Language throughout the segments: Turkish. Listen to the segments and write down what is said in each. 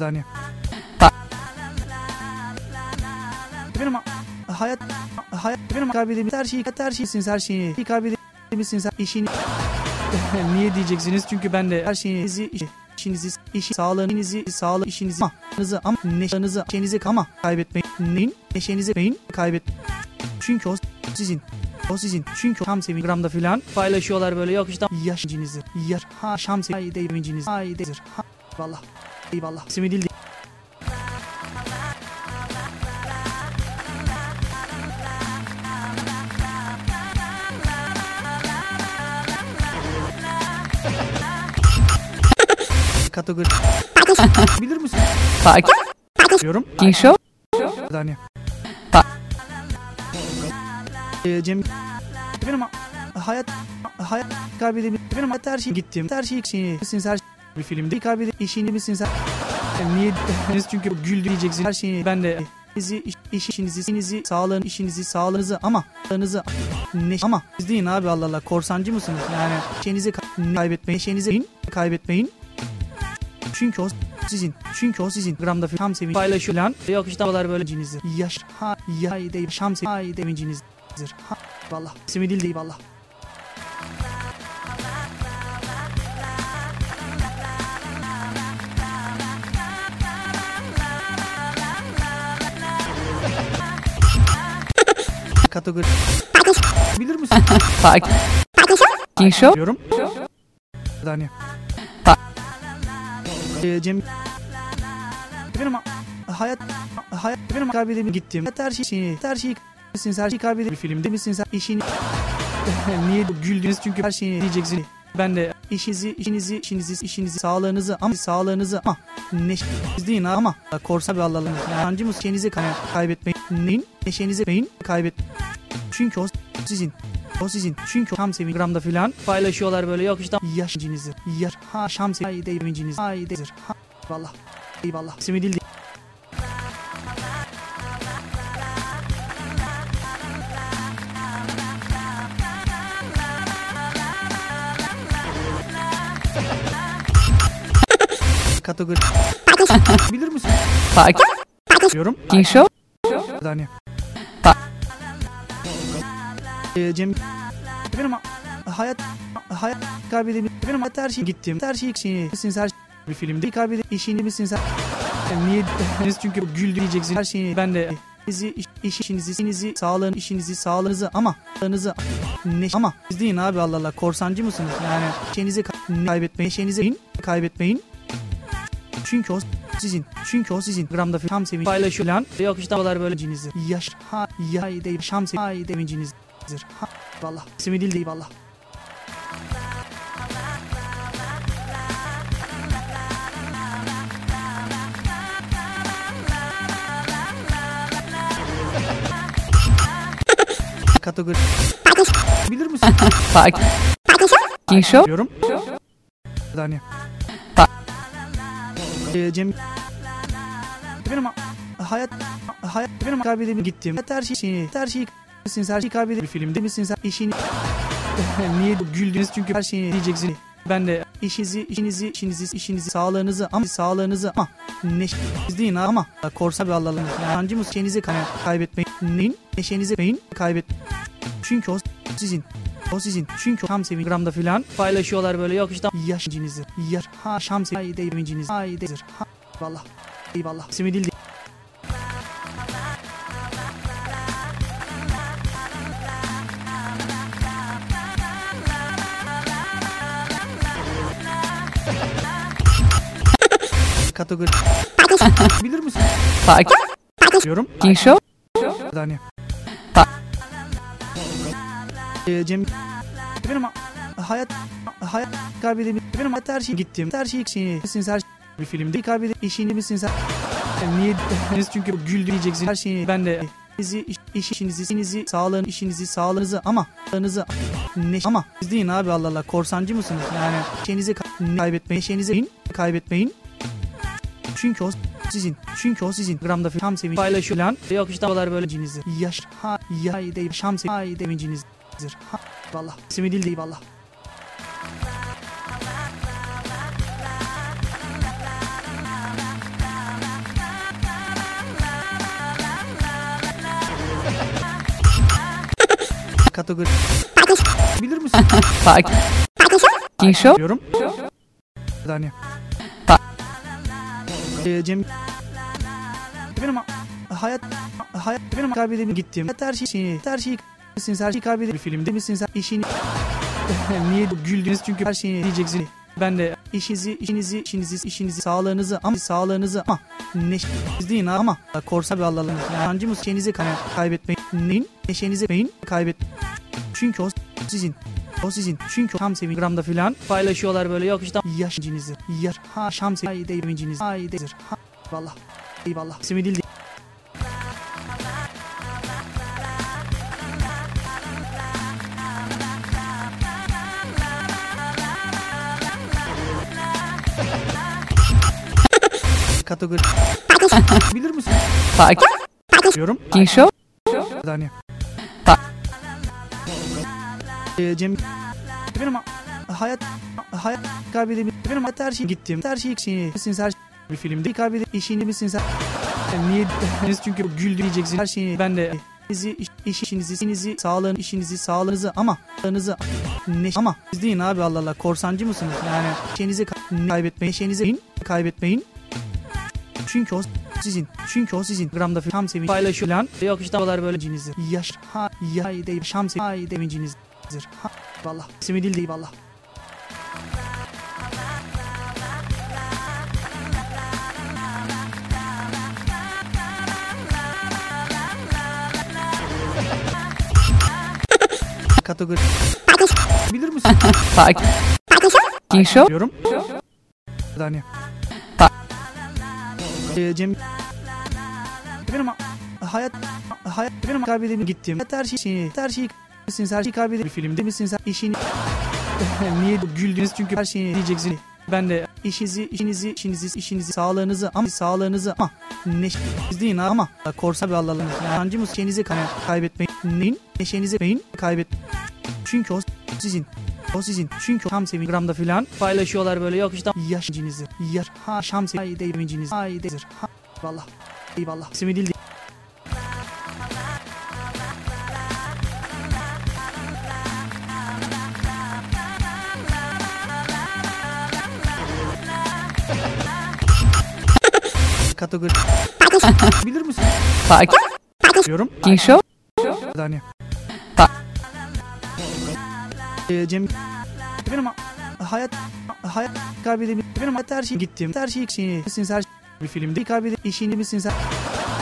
Hani. Benim hayat hayat benim kaybedemiz her şeyi her şeysiniz her şeyi. Kaybedemezsiniz her işini niye diyeceksiniz? Çünkü ben de her şeyinizi iş- işinizi işi sağlığınızı sağlık işinizi amanızı ama neşenizi neşenizi ama kaybetmeyin. Neyin neşenizi beyin kaybet çünkü o sizin. O sizin. Çünkü tam Instagram'da filan paylaşıyorlar böyle. Yok işte yaşınızı yaş ha şam sevinciniz ay değildir ha Eyvallah. Eyvallah. İsmi değil. Kategori. Bilir misin? Diyorum. Parking Show. Ee, Cem benim hayat hayat kaybedemiz benim hayat her şey gittim her şey şey misiniz her şey bir filmde kaybedip işini misiniz her niye çünkü güldü diyeceksin her şeyi ben de işinizi, iş, iş- işinizi, işinizi, sağlığın, işinizi, sağlığınızı ama sağlığınızı ne ama siz deyin abi Allah Allah korsancı mısınız? Yani şeyinizi ka- kaybetmeyin, şeyinizi kaybetmeyin. Çünkü o sizin. Çünkü o sizin. Gramda tam sevinç paylaşıyor lan. Yok işte havalar böyle cinizi. Yaş ha ya değil şam devincinizdir. Ha vallahi. İsmi değil değil vallahi. Kategori. Bilir misin? Parking Show. Diyorum. Saniye. Pa- Ee, Cem benim hayat hayat benim kaybedemiz gittim. Her şey her şey misiniz her şeyi kaybedip bir filmde misiniz her işini niye güldünüz çünkü her şeyi diyeceksiniz. Ben de işinizi, işinizi, işinizi, işinizi, sağlığınızı ama sağlığınızı ama neşenizi deyin ama korsa bir Allah'ım. Yani mı şeyinizi kay- kaybetmeyin. Neşenizi beyin kaybet. Çünkü o sizin. O sizin. Çünkü tam Instagram'da filan paylaşıyorlar böyle yok işte yaşınızı. Yaş ha şam sevinciniz. Ay değildir. Ha vallahi. Eyvallah. İsmi değil. Kategori. Bilir misin? Diyorum. Parking Show. Saniye. Pa- Ee, Cem benim hayat hayat kaybedemiz benim hayat her şey gittim her şey şey misiniz her bir filmde kaybedip işini misiniz niye çünkü güldü diyeceksin her şeyi ben de işinizi, iş, iş- işinizi, işinizi, sağlığın, işinizi, sağlığınızı ama sağlığınızı ne ama siz deyin abi Allah Allah korsancı mısınız? Yani şeyinizi ka- kaybetmeyin, şeyinizi kaybetmeyin. Çünkü o sizin. Çünkü o sizin. Gramda tam sevinç paylaşıyor lan. Yok işte havalar böyle cinizi. Yaş ha ya değil şam devincinizdir. Ha vallahi. İsmi değil değil vallahi. Kategori. Bilir misin? Parking Show. Diyorum. Saniye. Pa- Ee, Cem benim hayat hayat benim kaybedemiz gittim. Her şey her şey misiniz her şeyi kaybedip bir filmde misiniz işini niye güldünüz çünkü her şeyi diyeceksiniz. Ben de işinizi, işinizi, işinizi, işinizi, sağlığınızı ama sağlığınızı ama neşenizi deyin ama korsa bir Allah'ım. Yani mı şeyinizi kay- kaybetmeyin. Neyin? Neşenizi beyin kaybet. Çünkü o sizin. O sizin. Çünkü tam Instagram'da filan paylaşıyorlar böyle yok işte yaşınızı. Yaş ha şam sevinciniz. Ay değildir. Ha vallahi. Eyvallah. İsmi değil. Kategori. Bilir misin? Diyorum. Parking Show. Saniye. Ee, Cem benim hayat hayat kaybedemiz benim hayat her şey gittim her şey şey misiniz her şey bir filmde kaybedip işini misiniz her niye çünkü güldü diyeceksin her şeyi ben de işinizi, iş, iş- işinizi, işinizi, sağlığın, işinizi, sağlığınızı ama sağlığınızı ne ama siz deyin abi Allah Allah korsancı mısınız? Yani şeyinizi ka- kaybetmeyin, şeyinizi kaybetmeyin. Çünkü o sizin. Çünkü o sizin. Gramda tam sevinç paylaşıyor lan. Yok işte böyle cinizi. Yaş ha ya değil şam sevinç hay Zır. Ha. Valla. İsmi değil değil valla. Kategori. Bilir misin? Park. Parking show. Diyorum. Daniye. Ee, Cem. Benim hayat hayat benim kaybedebildiğim gittiğim her şey seni her şeyi misiniz her şeyi kaybedip bir filmde misiniz her işini niye güldünüz çünkü her şeyi diyeceksiniz. Ben de işinizi, işinizi, işinizi, işinizi, sağlığınızı ama sağlığınızı ama neşeniz değil ama korsa bir Allah'ım. Yani mı şeyinizi kay- kaybetmeyin. Neyin? Neşenizi beyin kaybet. Çünkü o sizin. O sizin. Çünkü tam sevin filan paylaşıyorlar böyle yok işte yaşıncınızı. Yaş ha şam sevin devinciniz. Ay deyizir. Ha eyvallah. Eyvallah. İsmi değil. Kategori bilir misin? Diyorum. Talking show. Saniye. Ta- Ee, Cem benim hayat hayat kaybedip benim hayat her şey gittim. Her şey şeyi misiniz her şey bir filmde kaybedip işini misiniz niye çünkü güldü diyeceksiniz her şeyi ben de işinizi, iş, iş- işinizi, işinizi, sağlığın, işinizi, sağlığınızı ama sağlığınızı ne ama siz deyin abi Allah Allah korsancı mısınız? Yani şeyinizi ka- kaybetmeyin, şeyinizi kaybetmeyin. Çünkü o sizin. Çünkü o sizin. Gramda şam sevinci paylaşıyor lan. Yok işte onlar böyle cinizdir. Yaş ha ya de şam sevinci ay devincinizdir. Ha vallahi. İsmi değil değil vallahi. Kategori bilir misin? Talking show. Diyorum. Bir saniye. Ta- Ee, Cem benim hayat hayat benim kaybedip gittim. Her şey şeyi, her şeyi misiniz her şeyi kaybedip bir filmde misiniz her işini niye güldünüz çünkü her şeyi diyeceksiniz. Ben de işinizi, işinizi, işinizi, işinizi, sağlığınızı ama sağlığınızı ama neşeniz değil ama korsa bir Allah'ım. Yani mı şeyinizi kay- kaybetmeyin. Neyin? Neşenizi beyin kaybet. Çünkü o sizin. O sizin. Çünkü tam sevin gramda filan paylaşıyorlar böyle yok işte yaşıncınızı. Yaş ha şam sevin devinciniz. Ay. Ha eyvallah. Eyvallah. İsmi değil. Kategori bilir misin? Diyorum. Talking show. Bir saniye. Ta- Ee, Cem benim hayat hayat kaybedip benim hayat her şey gittim. Her şey misiniz her şey bir filmde kaybedip işini misiniz her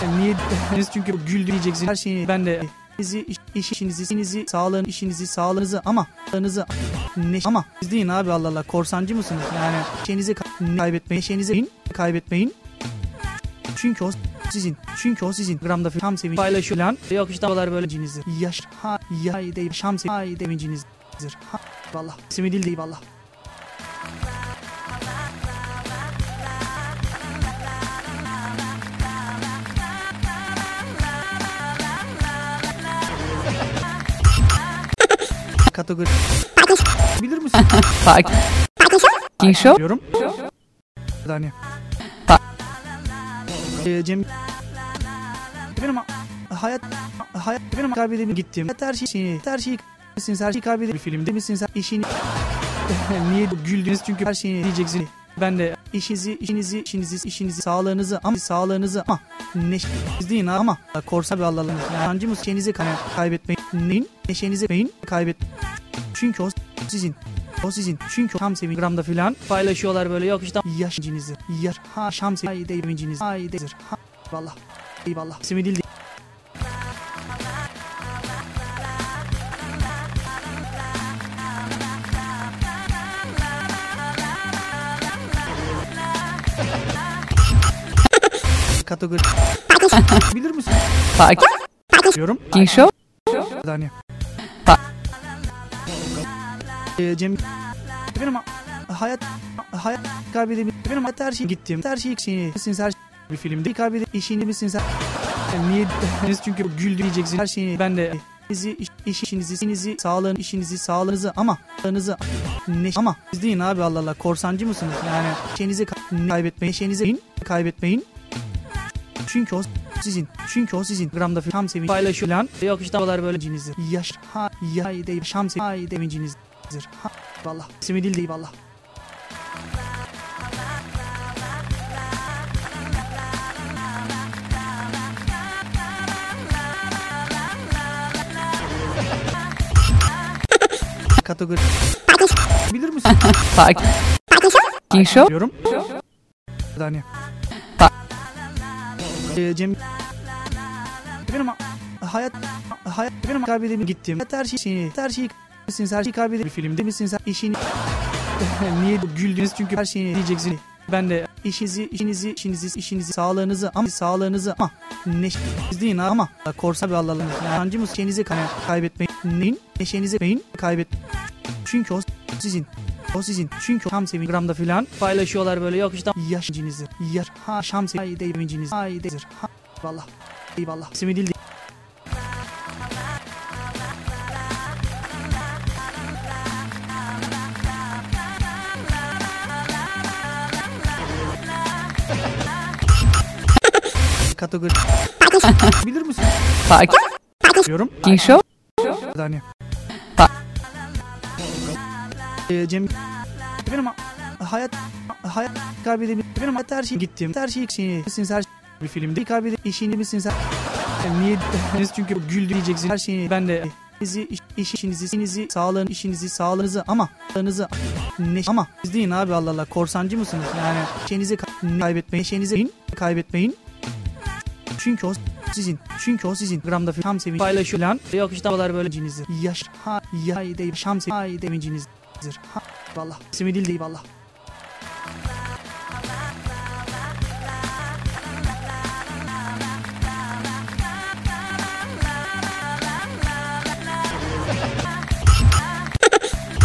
Yani niye çünkü güldü diyeceksiniz her şeyi ben de işinizi, iş, iş- işinizi, işinizi, sağlığın, işinizi, sağlığınızı ama sağlığınızı ne ama siz deyin abi Allah Allah korsancı mısınız? Yani şeyinizi ka- kaybetmeyin, şeyinizi kaybetmeyin. Çünkü o sizin. Çünkü o sizin. Gramda şam sevinci paylaşıyor lan. Yok işte böyle cinizdir. Yaş ha ya de şam sevinci ay devincinizdir. Ha vallahi. İsmi değil değil vallahi. Kategori bilir misin? Talking show. Diyorum. Bir saniye. Ta- Ee, Cem benim hayat hayat benim kaybedip gittim. Her şey şeyi, her şeyi misiniz her şeyi kaybedip bir filmde misiniz her işini niye güldünüz çünkü her şeyi diyeceksiniz. Ben de işinizi, işinizi, işinizi, işinizi, sağlığınızı ama sağlığınızı ama neşeniz değil ama korsa bir Allah'ım. Yani mı şeyinizi kay- kaybetmeyin. Neşenizi beyin kaybet. Çünkü o sizin. O sizin. Çünkü tam sevin gramda filan paylaşıyorlar böyle yok işte yaşıncınızı. Yaş ha şam sevin devinciniz. Ay deyizir. Ha vallahi. Eyvallah. İsmi değil. Kategori bilir misin? Diyorum. Talking show. Saniye. Ta- Ee, Cem benim hayat hayat kaybedip benim her şey gittim. Her şey misiniz her şey bir filmde kaybedip işini her Yani niye çünkü güldü diyeceksiniz her şeyi ben de işinizi, iş, iş- işinizi, işinizi, sağlığın, işinizi, sağlığınızı ama sağlığınızı ne ama siz deyin abi Allah Allah korsancı mısınız? Yani şeyinizi ka- kaybetmeyin, şeyinizi kaybetmeyin. Çünkü o sizin. Çünkü o sizin. Gramda şam sevinci paylaşıyor lan. Yok işte dolar böyle cinizdir. Yaş ha ya de şam sevinci sevincinizdir. Ha vallah. İsmi değil değil vallah. Kategori. Bilir misin? Parking Show. Diyorum. Daniye. Ee, Cem benim hayat hayat benim kaybedelim gittim. Her şeyi her şeyi misin her şeyi kaybedip bir filmde misin sen işini niye güldünüz çünkü her şeyi diyeceksin. Ben de işinizi, işinizi, işinizi, işinizi, sağlığınızı ama sağlığınızı ama neşeniz değil ama korsa bir mısın? Neşenizi kay- kaybetmeyin. Neşenizi beyin kaybet. Çünkü o sizin. O sizin. Çünkü tam sevin gramda filan paylaşıyorlar böyle yok işte yaşınızı. Yaş ha şam sevinci devinciniz. Ay dedir. Ha vallah. Eyvallah. İsmi değil. Kategori. Bilir misin? Diyorum. Parking Show. Daniye. Ee, Cem benim hayat hayat kaybedelim benim her şey gittim her şey şeyi misin her bir filmde kaybedip işini misin sen niye çünkü güldüreceksin her şeyi ben de işinizi, iş, iş- işinizi, işinizi, sağlığın, işinizi, sağlığınızı ama sağlığınızı ne ama siz deyin abi Allah Allah korsancı mısınız? Yani şeyinizi ka- kaybetmeyin, şeyinizi kaybetmeyin. Çünkü o sizin. Çünkü o sizin. Gramda tam sevinci paylaşıyor lan. Yok işte böyle cinizdir. Yaş ha ya de şam sevinci sevincinizdir. Ha vallah. İsmi değil değil vallah.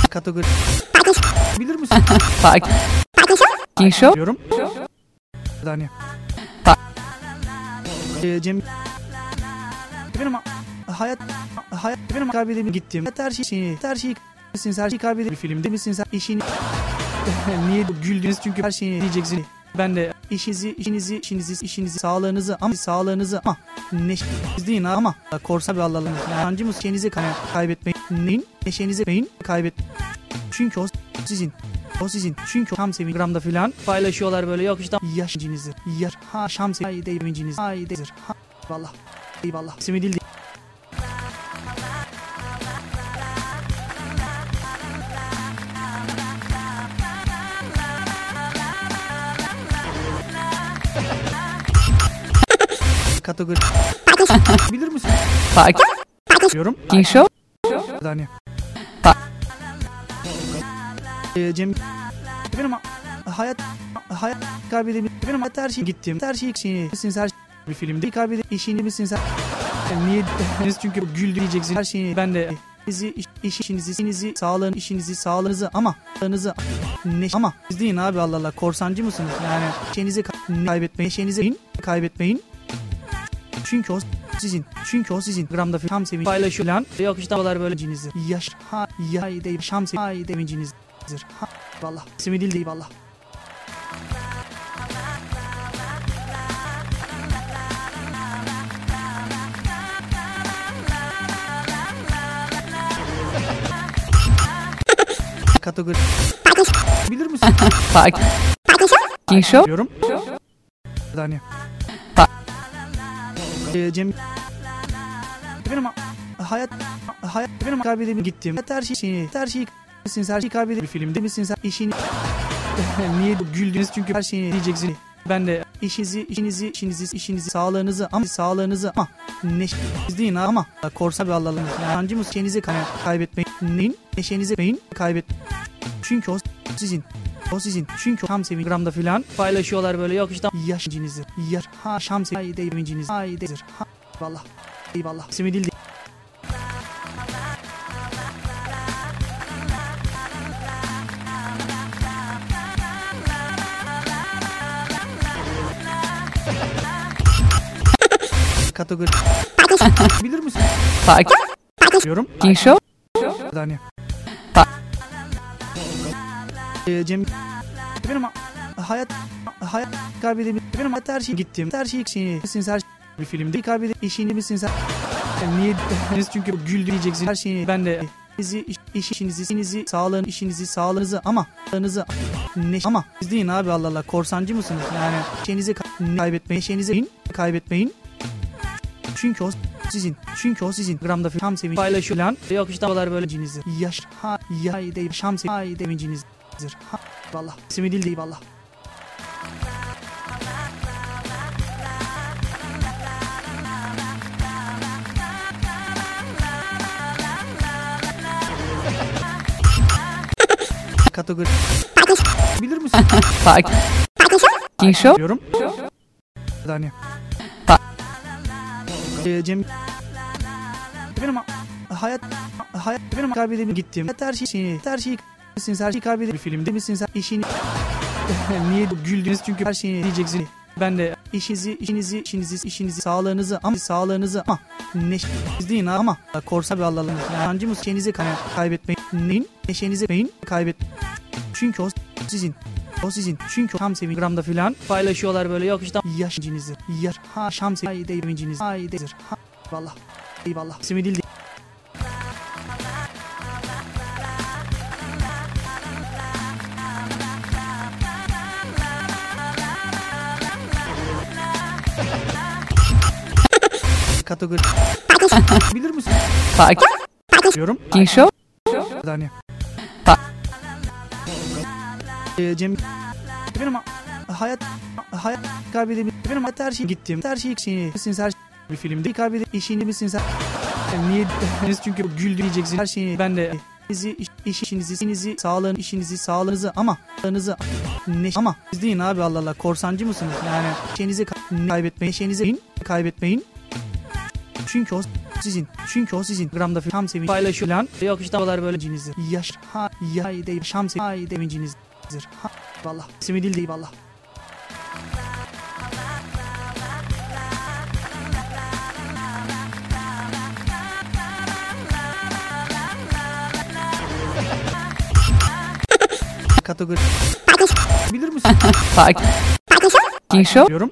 Kategori. Bilir misin? Parking Show. Diyorum. Daniye. Ee, Cem benim hayat hayat benim kaybedelim gittim. Her şeyi her şeyi misin her şeyi kaybedip bir filmde misin sen işini niye güldünüz çünkü her şeyi diyeceksin. Ben de işinizi, işinizi, işinizi, işinizi, sağlığınızı ama sağlığınızı ama neşeniz değil ama korsa bir Allah'ım. Yancı mısın? Neşenizi kay- kaybetmeyin. Neyin? Neşenizi beyin kaybet. Çünkü o sizin. O sizin. Çünkü tam sevin gramda filan paylaşıyorlar böyle yok işte yaşınızı. Yaş ha şam sevinci devinciniz. Ay dedir. Ha vallah. Eyvallah. İsmi değil. Kategori. Bilir misin? Diyorum. Parking Show. Daniye. Pa- Ee, Cem benim hayat hayat kaybedelim benim hayat her şey gittim her şey şeyi misin her bir filmde kaybedip işini misin sen niye çünkü güldüreceksin her şeyi ben de işinizi, iş, işinizi, işinizi, sağlığın, işinizi, sağlığınızı ama sağlığınızı ne ama siz deyin abi Allah Allah korsancı mısınız? Yani şeyinizi ka- kaybetmeyin, şeyinizi kaybetmeyin. Çünkü o sizin. Çünkü o sizin. Gramda tam sevinci paylaşıyor lan. Yok işte dolar böyle cinizdir. Yaş ha ya de şam sevinci sevincinizdir. Ha vallah. İsmi değil değil vallah. Kategori. Bilir misin? Parking Show. Diyorum. Daniye. Ee, Cem benim hayat hayat benim kaybedelim gittim. Her şeyi her şeyi misin her şeyi kaybedip bir filmde misin sen işini niye güldünüz çünkü her şeyi diyeceksin. Ben de işinizi, işinizi, işinizi, işinizi, sağlığınızı ama sağlığınızı ama neşeniz değil ama korsa bir mısın? Neşenizi kay- kaybetmeyin. Neyin? Neşenizi beyin kaybet. Çünkü o sizin. O sizin. Çünkü tam sevin gramda filan paylaşıyorlar böyle yok işte yaşınızı. Yaş ha şam sevinci devinciniz. Ay dedir. Ha vallah. Eyvallah. İsmi değil. Kategori. Bilir misin? Diyorum. Parking Show. Daniye. Cem benim hayat hayat kaybedelim benim hayat her şey gittim her şey şeyi misin her bir filmde kaybedip işini misin sen? Niye? Çünkü güldü diyeceksin her şeyi. Ben de işinizi, iş, işinizi, işinizi, sağlığın, işinizi, sağlığınızı ama sağlığınızı ne ama siz deyin abi Allah Allah korsancı mısınız? Yani şeyinizi ka- kaybetmeyin, şeyinizi kaybetmeyin. Çünkü o sizin. Çünkü o sizin. Gramda tam sevinç paylaşıyor lan. Yok işte havalar böyle cinizdir. Yaş ha ya de şam sevinç sevincinizdir. Ha vallah. İsmi değil değil vallah. Kategori. Bilir misin? Parking Show. Diyorum. Saniye. Ta- Ee, Cem benim hayat hayat benim kaybedelim gittim. Her şeyi her şeyi misiniz her şeyi kaybedip bir filmde misiniz işini niye güldünüz çünkü her şeyi diyeceksin. Ben de işinizi, işinizi, işinizi, işinizi, sağlığınızı ama sağlığınızı ama neşeniz deyin ama korsa bir Allah'ım. Yancı mı şeyinizi kay- kaybetmeyin. Neşenizi beyin kaybet. Çünkü o sizin. O sizin. Çünkü tam Instagram'da filan paylaşıyorlar böyle yok işte yaşınızı. Yar ha şam sevinciniz. Ay dedir. Ha vallah. Eyvallah. İsmi değil. Kategori. Bilir misin? Diyorum. Parking Show. Saniye. Ta- Ee, Cem benim hayat hayat kaybedelim benim hayat her şey gittim her şey şeyi misiniz her şey bir filmde kaybedip işini misiniz niye çünkü güldü diyeceksin her şeyi ben de işinizi, iş, işinizi, işinizi, sağlığın, işinizi, sağlığınızı ama sağlığınızı ne ama siz deyin abi Allah Allah korsancı mısınız? Yani şeyinizi ka- kaybetmeyin, şeyinizi kaybetmeyin. Çünkü o sizin. Çünkü o sizin. Gramda tam sevinç paylaşıyor lan. Yok işte havalar böyle cinizdir. Yaş ha ya de şam sevincinizdir. Ha vallah. İsmi değil vallah. Kategori. Bilir misin? Parking Show. Diyorum.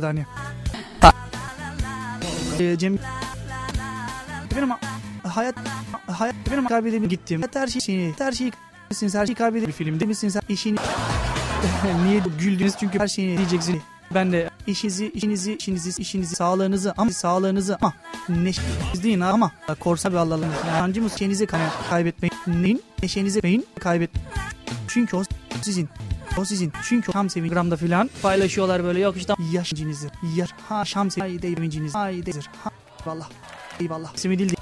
Saniye. Cem benim hayat hayat benim kaybedelim gittim. Her şeyi her şeyi misiniz her şeyi kaybedip bir filmde misiniz işini niye güldünüz çünkü her şeyi diyeceksin. Ben de işinizi, işinizi, işinizi, işinizi, sağlığınızı ama sağlığınızı ama neşeniz deyin ama korsa bir Allah'ım. Yancı mı şeyinizi kay- kaybetmeyin. Neşenizi beyin kaybet. Çünkü o sizin. O sizin. Çünkü tam sevinçgramda filan paylaşıyorlar böyle yok işte yaşınızı. Yar ha şam sevinciniz. Ay dedir. Ha vallah. Eyvallah. İsmi değil.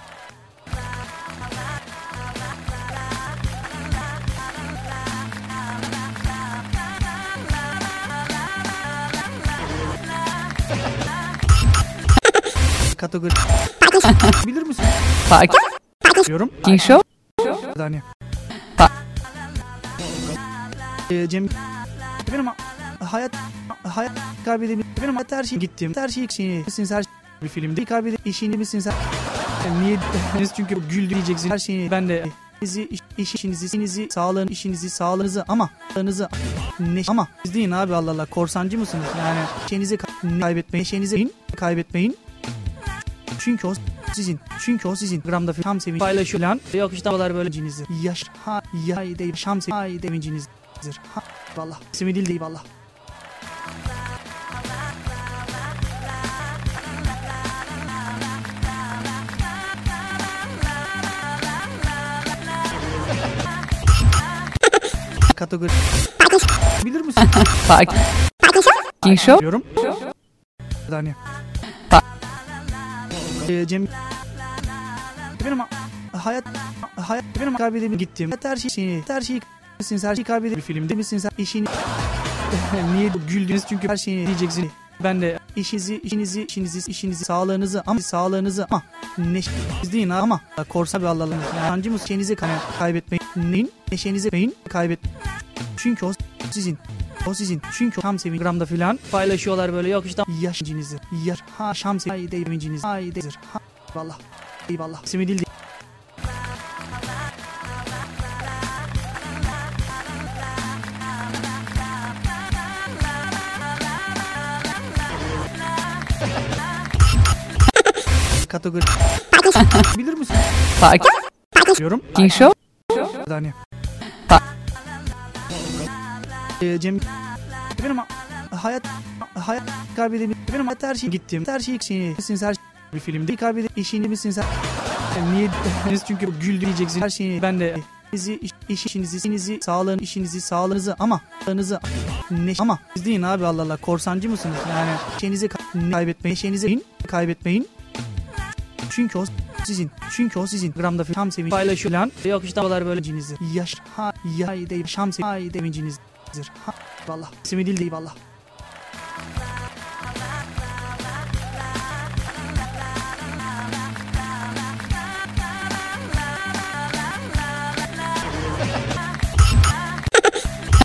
Kategori. Bilir misin? Diyorum. Parking Show. Saniye. Ee, Cem benim hayat hayat kaybedelim benim hayat her şey gittim her şey şeyi misiniz her şey bir filmde kaybedip işini misiniz her niye çünkü güldü diyeceksin her şeyi ben de işinizi, iş, işinizi, işinizi, sağlığın, işinizi, sağlığınızı ama sağlığınızı ne ama siz deyin abi Allah Allah korsancı mısınız? Yani şeyinizi ka- kaybetmeyin, şeyinizi kaybetmeyin. Çünkü o sizin. Çünkü o sizin. Gramda tam sevinç paylaşıyor lan. Yok işte havalar böyle cinizdir. Yaş ha ya de şam sevincinizdir. Ha vallah. İsmi değil değil vallah. Kategori. Bilir misin? Parking Show. Ta- Ee, Cem benim hayat hayat benim kaybedelim gittim. Her şeyi her şeyi misiniz her şeyi kaybedip bir filmde misiniz işini niye güldünüz çünkü her şeyi diyeceksin. Ben de işinizi, işinizi, işinizi, işinizi, sağlığınızı ama sağlığınızı ama neşeniz deyin ama korsa bir Allah'ım. Yancı mı şeyinizi kay- kaybetmeyin. Neyin? Neşenizi beyin kaybet. Çünkü o sizin. O sizin. Çünkü tam sevinçgramda filan paylaşıyorlar böyle yok işte yaşınızı. Yar ha şam sevinciniz. Ay dedir. Ha vallah. Eyvallah. İsmi değil. Kategori bilir misin? Parking Yorum. Show. Saniye. Pa- Ee, Cem benim hayat hayat kaybedebilir benim hayat her şey gittim her şey seni siz her şey bir filmde kaybedip işini misin sen Yani niye çünkü güldü diyeceksin her şeyi ben de işinizi, iş, iş- işinizi, işinizi, sağlığın, işinizi, sağlığınızı ama sağlığınızı ne ama siz deyin abi Allah Allah korsancı mısınız? Yani şeyinizi ka- kaybetmeyin, şeyinizi kaybetmeyin. Çünkü o sizin. Çünkü o sizin. Gramda şam sevinci paylaşıyor lan. Yok işte havalar böyle cinizi. Yaş ha ya de şam sevinci hay devincinizdir. Ha vallah. İsmi değil değil vallah.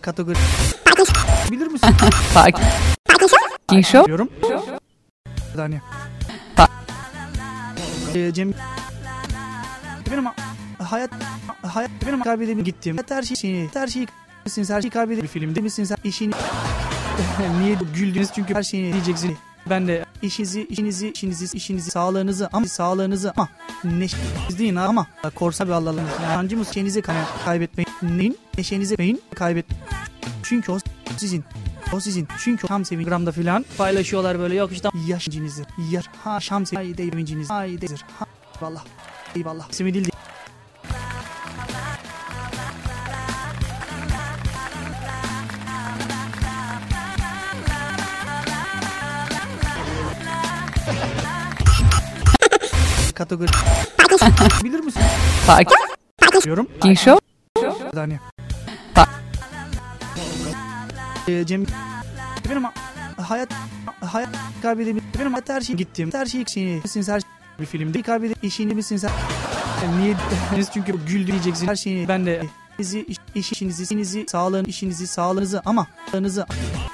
Kategori bilir misin? Parking Show. Diyorum. Saniye. Ee, Cem benim hayat hayat benim kaybedebilir gittim. Her şey seni her şeyi misiniz her şeyi kaybedebilir bir filmde misiniz her işini niye güldünüz çünkü her şeyi diyeceksin. Ben de işinizi, işinizi, işinizi, işinizi, sağlığınızı ama sağlığınızı ama neşeniz deyin ama korsa bir Allah'ım. Yani mı şeyinizi kay- kaybetmeyin. Neyin? Neşenizi beyin kaybet. Çünkü o sizin. O sizin. Çünkü tam sevin gramda filan paylaşıyorlar böyle yok işte yaşınızı. Yaş ha şam sevin devinciniz. Ay dedir. Ha vallah. Eyvallah. İsmi değil. Kategori bilir misin? Diyorum. Parking Show. Saniye. Ee, Cem benim hayat hayat kaybedebilir benim hayat her şey gittim her şey seni misiniz her şey bir filmde kaybedip işini misiniz her niye çünkü güldü diyeceksin her şeyi ben de işinizi, iş, iş- işinizi, işinizi, sağlığın, işinizi, sağlığınızı ama sağlığınızı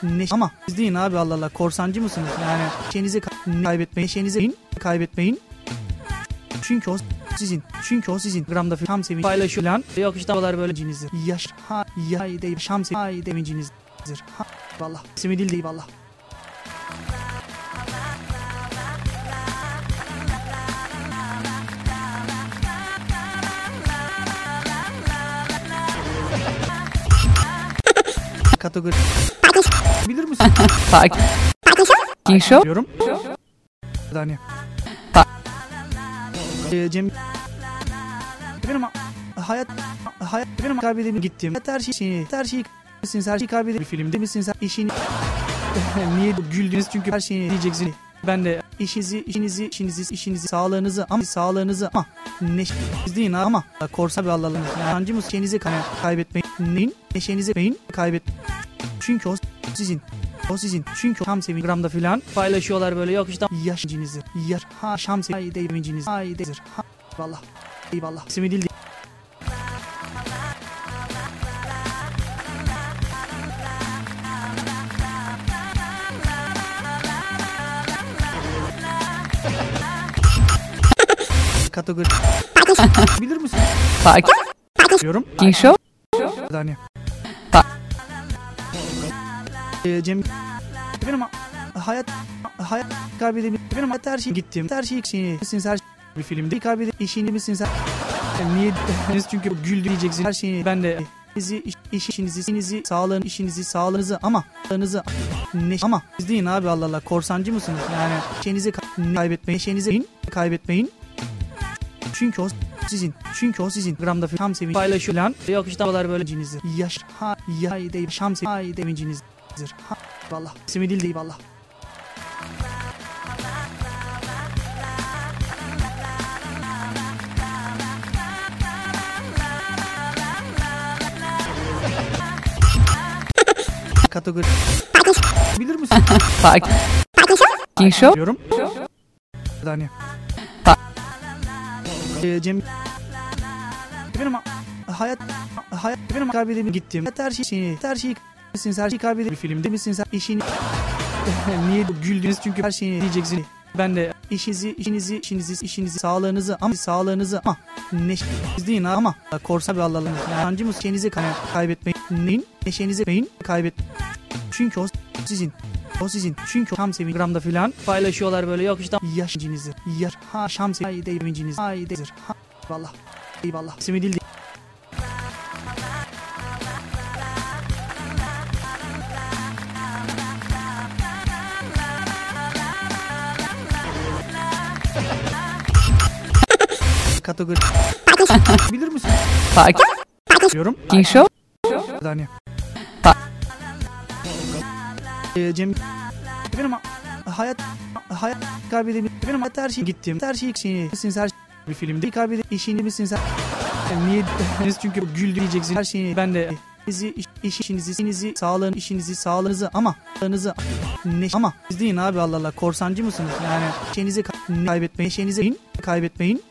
ne ama siz deyin abi Allah Allah korsancı mısınız? Yani şeyinizi ka- kaybetmeyin, şeyinizi kaybetmeyin. Çünkü o sizin. Çünkü o sizin. Gramda şam sevinci paylaşıyor lan. Yok işte havalar böyle cinizdir. Yaş ha ya de şam sevinci hay devincinizdir. Ha vallah. İsmi değil değil vallah. Kategori bilir misin? Parking Show. Diyorum. Saniye. Pa- Ee, Cem benim hayat hayat benim kaybedebilir gittim. Her şey her şeyi misiniz her şeyi kaybedebilir bir filmde misiniz her işini niye güldünüz çünkü her şeyi diyeceksin. Ben de işinizi, işinizi, işinizi, işinizi, sağlığınızı ama sağlığınızı ama neşeniz deyin ama korsa bir Allah'ım. Yani mı şeyinizi kay- kaybetmeyin. Neşenizi beyin kaybet. Çünkü o sizin. O sizin. Çünkü tam sevin gramda filan paylaşıyorlar böyle yok işte yaşınızı. Yaş ha şam sevin devinciniz. Ay dedir. Ha vallah. Eyvallah. İsmi değil. Kategori bilir misin? Diyorum. Parking Show. Saniye. Pa- Ee, Cem benim hayat hayat kaybedebilir benim hayat her şey gittim her şey seni misiniz her şey bir filmde kaybedip işini misiniz her Yani niye çünkü güldü diyeceksin her şeyi ben de işinizi, iş, iş- işinizi, işinizi, sağlığın, işinizi, sağlığınızı ama sağlığınızı ne ama siz deyin abi Allah Allah korsancı mısınız? Yani şeyinizi ka- kaybetmeyin, şeyinizi kaybetmeyin. Çünkü o sizin. Çünkü o sizin. Gramda şam sevinci paylaşıyor lan. Yok işte havalar böyle cinizdir. Yaş ha ya de şam sevinci devincinizdir. Ha vallah. İsmi değil değil vallah. Kategori bilir misin? Parking Show. Diyorum. Saniye. Ee, Cem benim hayat hayat benim kaybedebilir gittim. Her şey seni her şeyi misiniz her şeyi kaybedebilir bir filmde misiniz işini niye güldünüz çünkü her şeyi diyeceksin. Ben de işinizi, işinizi, işinizi, işinizi, sağlığınızı ama sağlığınızı ama neşeniz deyin ama korsa bir Allah'ım. Yani mı şeyinizi kay- kaybetmeyin. Neyin? Neşenizi beyin kaybet. Çünkü o sizin. O sizin. Çünkü Şam sevincimde filan paylaşıyorlar böyle yok işte yaşıncınızı. Yar ha Şam sevinciniz. Haydedir. Ha eyvallah. Eyvallah. İsmi değil. Kategori. Bilir misin? Sakin Diyorum. Show. Saniye. Ee, Cem benim hayat hayat kaybedebilir. Benim her şey gittim. Her şey misin her şey bir filmde kaybedip işini misin sen? Yani niye çünkü güldüreceksin her şeyini ben de sizi iş, iş- işinizi, işinizi, sağlığın, işinizi, sağlığınızı ama sağlığınızı ne ama siz deyin abi Allah Allah korsancı mısınız? Yani şeyinizi ka- kaybetmeyin, şeyinizi kaybetmeyin.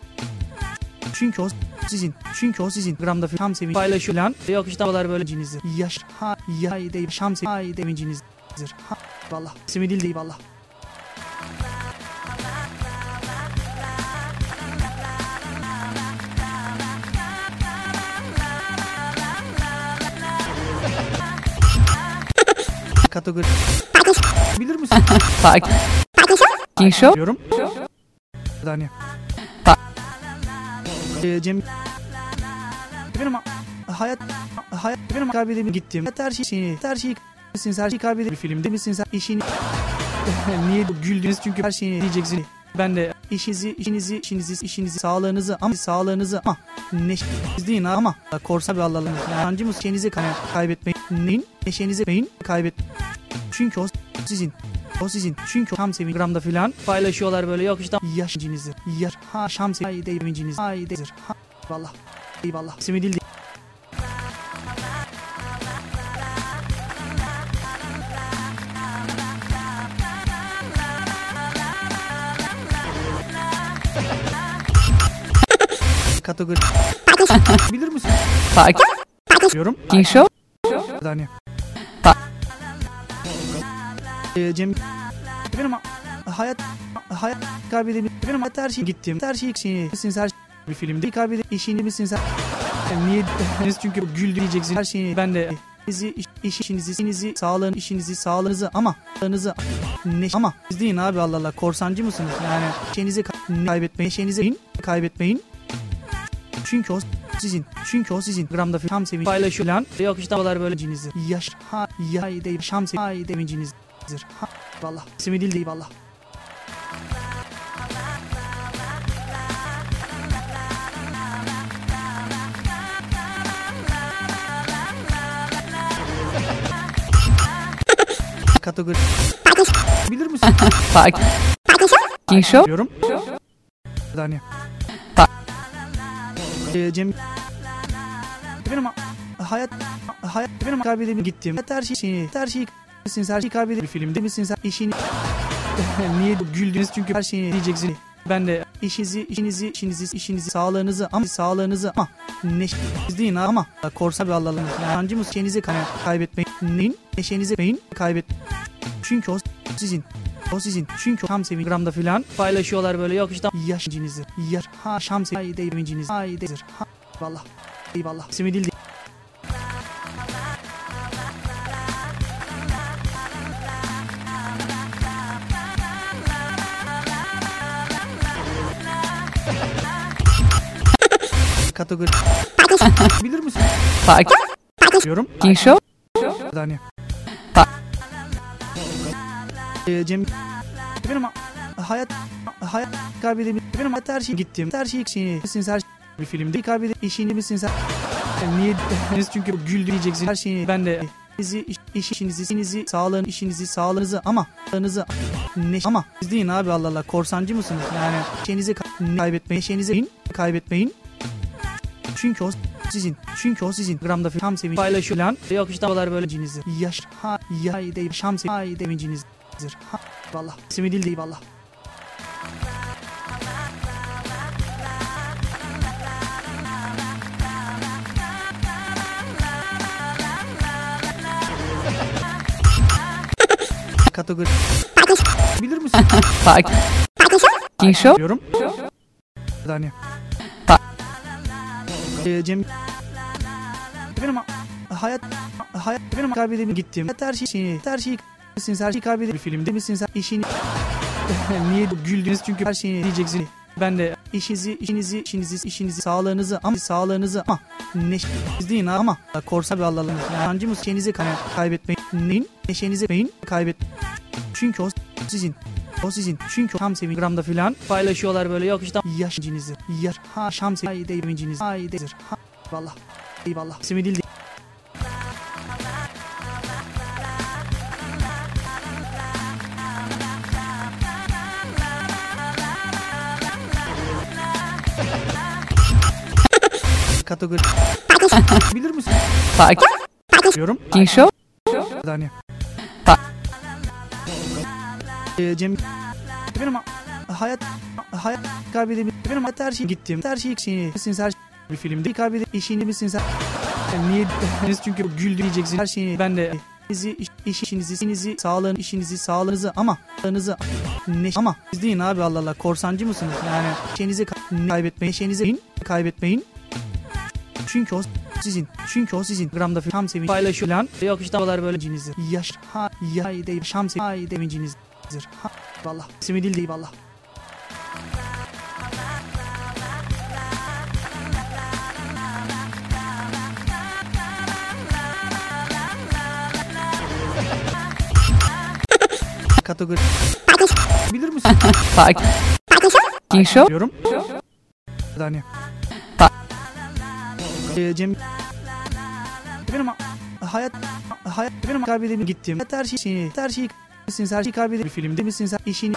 Çünkü o sizin. Çünkü o sizin. Gramda tam sevinç paylaşıyor lan. Yok işte böyle cinizi. Yaş ha ya de şam sevinç devincinizdir. Ha vallah. İsmi değil değil vallah. Kategori. Bilir misin? Sakin Show. Diyorum. Saniye. Ta- Ee, Cem benim hayat hayat benim kaybedebilir gittim. Her şey şeyini, her şeyi misin her şeyi kaybedebilir bir filmde misin sen işini niye güldünüz çünkü her şeyi diyeceksin. Ben de işinizi, işinizi, işinizi, işinizi, sağlığınızı ama sağlığınızı ama neşeniz deyin ama korsa bir Allah'ım. Yancı mısın? Neşenizi kay- kaybetmeyin. Neyin? Neşenizi beyin kaybet. Çünkü o sizin. O sizin. Çünkü Şam sevincimde filan paylaşıyorlar böyle yok işte yaşıncınızı. Yar ha Şam sevinciniz. Haydedir. Ha vallah. Eyvallah. İsmi değil. Kategori. Bilir misin? Sakin Diyorum. Show. Saniye. Ta- Ee, Cem benim hayat hayat kaybedebilir. Benim hayat her şey gittim. Her şey şeyini misin her şey bir filmde kaybedip işini misin sen? Yani niye çünkü güldüreceksin her şeyini ben de sizi iş, iş- işinizi, işinizi, sağlığın, işinizi, sağlığınızı ama sağlığınızı ne ama siz deyin abi Allah Allah korsancı mısınız? Yani şeyinizi ka- kaybetmeyin, şeyinizi kaybetmeyin. Çünkü o sizin. Çünkü o sizin. Gramda tam sevinç paylaşıyor lan. Yok işte dolar böyle cinizi. Yaş ha ya de şam sevinç hay devincinizdir. Ha vallah. İsmi değil değil vallah. Kategori. Bilir misin? Sakin Show. Diyorum. Saniye. Ee, Cem benim hayat hayat benim kaybedebilir gittim. Her şey şeyini, her şeyi misin her şeyi kaybedebilir bir filmde misin sen işini niye güldünüz çünkü her şeyi diyeceksin. Ben de işinizi, işinizi, işinizi, işinizi, sağlığınızı ama sağlığınızı ama neşeniz deyin ama korsa bir mısın? Neşenizi kay- kaybetmeyin. Neyin? Neşenizi beyin kaybet. Çünkü o sizin. O sizin. Çünkü Şam sevincimde filan paylaşıyorlar böyle yok işte yaşıncınızı. Yar ha Şam sevinciniz. Haydedir. Ha vallah. Eyvallah. İsmi değil. Kategori. Bilir misin? Sakin Diyorum. Show. Saniye. Cem benim hayat hayat kaybedebilir. Benim hayat her şey gittim. Her şey şeyini misin her şey bir filmde kaybedip işini? Yani niye çünkü güldüreceksin her şeyini ben de sizi iş, iş- işinizi, işinizi, sağlığın, işinizi, sağlığınızı ama sağlığınızı ne ama siz deyin abi Allah Allah korsancı mısınız? Yani şeyinizi ka- kaybetmeyin, şeyinizi kaybetmeyin. Çünkü o sizin. Çünkü o sizin. Gramda tam sevinç paylaşıyor lan. Yok işte böyle cinizi. Yaş ha ya de şam sevinç hay devincinizdir. Ha vallah. İsmi değil değil vallah. Kategori. Bilir misin? Sakin Show. Diyorum. Ee, Cem benim hayat hayat benim kaybedebilir gittim. Her şey her şeyi misiniz? Her şeyi kaybeder bir filmde misiniz? İşini niye güldünüz? Çünkü her şeyi diyeceksin ben de işinizi işinizi işinizi işinizi sağlığınızı ama sağlığınızı ama neşeniz değil ama korsa bir Allah'ım yancımız şeyinizi kaybetmeyin. Neyin? Neşenizi beyin kaybet. Çünkü o sizin o sizin. Çünkü tam sevin gramda filan paylaşıyorlar böyle. Yok işte yaşıncınızı yar ha şam sevin devinciniz ay dezir ha vallah eyvallah. İsmi değil kategori bilir misin? Diyorum. Parking Show. Saniye. Pa- Ee, Cem benim hayat hayat kaybedebilir benim hayat her şey gittim her şey şeyini misiniz her şey bir filmde kaybedip işini misiniz niye çünkü güldü diyeceksin her şeyi ben de işinizi, iş, işinizi, işinizi, sağlığın, işinizi, sağlığınızı ama sağlığınızı ne ama siz deyin abi Allah Allah korsancı mısınız? Yani şeyinizi ka- kaybetmeyin, şeyinizi kaybetmeyin. Çünkü o sizin. Çünkü o sizin. Gramda tam sevin paylaşıyor lan. Yok işte böyle cinizi. Yaş ha ya de şam sevin ay devinciniz. Ha vallah. İsmi değil değil vallah. Kategori bilir misin? Parking Show. Diyorum. Saniye. Cem benim hayat hayat benim kaybedebilir gittim. Her şey şeyini her şeyi misiniz her şeyi kaybeder bir filmde misiniz işini